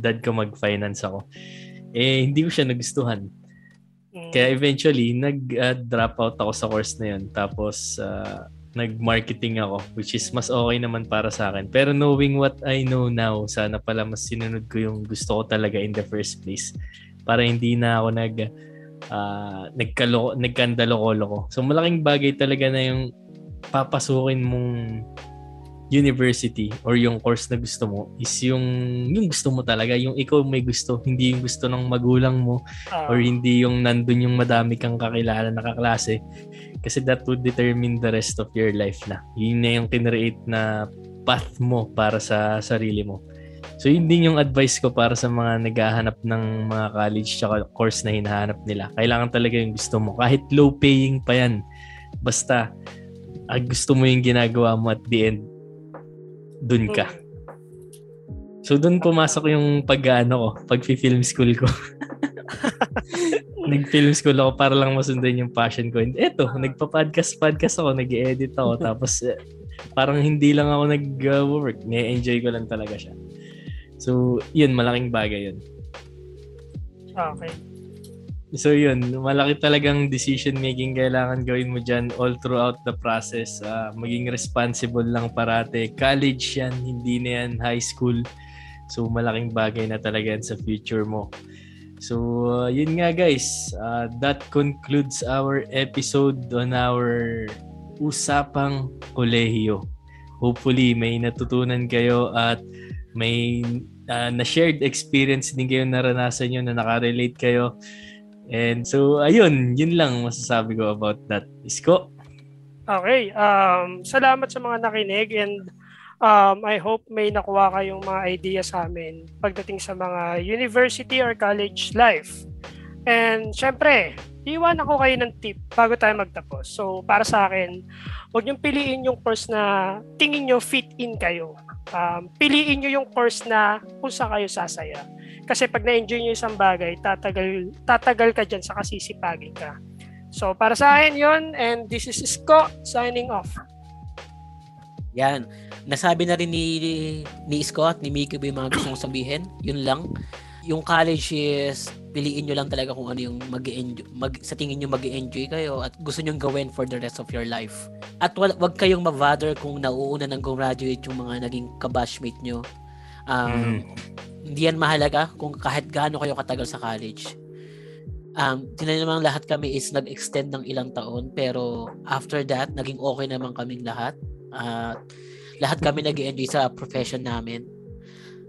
dad ko mag-finance ako. Eh hindi ko siya nagustuhan. Mm. Kaya eventually, nag-drop out ako sa course na yun. Tapos, uh, nag-marketing ako, which is mas okay naman para sa akin. Pero knowing what I know now, sana pala mas sinunod ko yung gusto ko talaga in the first place. Para hindi na ako nag uh, nagkalo nagkandalo ko. So malaking bagay talaga na yung papasukin mong university or yung course na gusto mo is yung yung gusto mo talaga, yung ikaw may gusto, hindi yung gusto ng magulang mo Ah, or hindi yung nandun yung madami kang kakilala na kaklase kasi that would determine the rest of your life na. Yun na yung kinreate na path mo para sa sarili mo. So yun din yung advice ko para sa mga naghahanap ng mga college tsaka course na hinahanap nila. Kailangan talaga yung gusto mo. Kahit low paying pa yan. Basta ah, gusto mo yung ginagawa mo at the end, dun ka. mm. So doon pumasok yung pag-ano ko, pag-film school ko. Nag-film school ako para lang masundan yung passion ko. And eto, nagpa-podcast podcast ako, nag-edit ako tapos eh, parang hindi lang ako nag-work. May-enjoy ko lang talaga siya. So, yun, malaking bagay yun. Okay. So yun, malaki talagang decision making kailangan gawin mo dyan all throughout the process. Ah, maging responsible lang parate. College yan, hindi na yan high school. So malaking bagay na talaga yan sa future mo. So uh, yun nga guys, uh, that concludes our episode on our Usapang Kolehiyo. Hopefully may natutunan kayo at may uh, na-shared experience din kayo naranasan nyo na nakarelate kayo. And so ayun, yun lang masasabi ko about that. Isko? Okay. Um, salamat sa mga nakinig and um, I hope may nakuha kayong mga idea sa amin pagdating sa mga university or college life. And syempre, iwan ako kayo ng tip bago tayo magtapos. So para sa akin, huwag niyong piliin yung course na tingin niyo fit in kayo. Um, piliin niyo yung course na kung saan kayo sasaya. Kasi pag na-enjoy niyo isang bagay, tatagal, tatagal ka dyan sa kasisipagin ka. So para sa akin yon and this is Isko signing off. Yan. Nasabi na rin ni, ni Scott, ni Mickey ba yung mga gusto kong sabihin? Yun lang. Yung college is, piliin nyo lang talaga kung ano yung mag, mag sa tingin nyo mag enjoy kayo at gusto nyo gawin for the rest of your life. At wag, wag kayong ma-bother kung nauuna nang graduate yung mga naging kabashmate nyo. Um, Hindi yan mahalaga kung kahit gaano kayo katagal sa college. Um, tinan naman lahat kami is nag-extend ng ilang taon pero after that, naging okay naman kaming lahat. At lahat kami nag enjoy sa profession namin.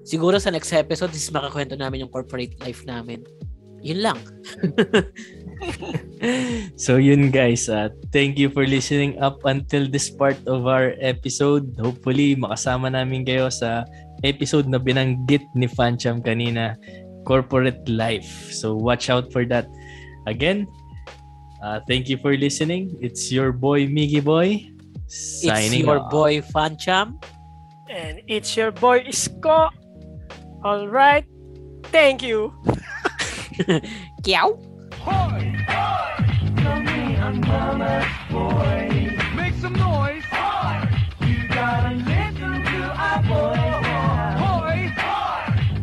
Siguro sa next episode is makakwento namin yung corporate life namin. Yun lang. So yun guys, uh, thank you for listening up until this part of our episode. Hopefully makasama namin kayo sa episode na binanggit ni Fancham kanina, corporate life. So watch out for that. Again, uh, thank you for listening. It's your boy Miggy Boy It's signing your off. boy Fancham. And it's your boy Isko. All right. Thank you. Kiao. Make some noise. You gotta listen to our voice. Hoy.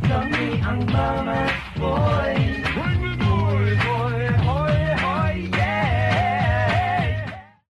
Tell me I'm mama's boy.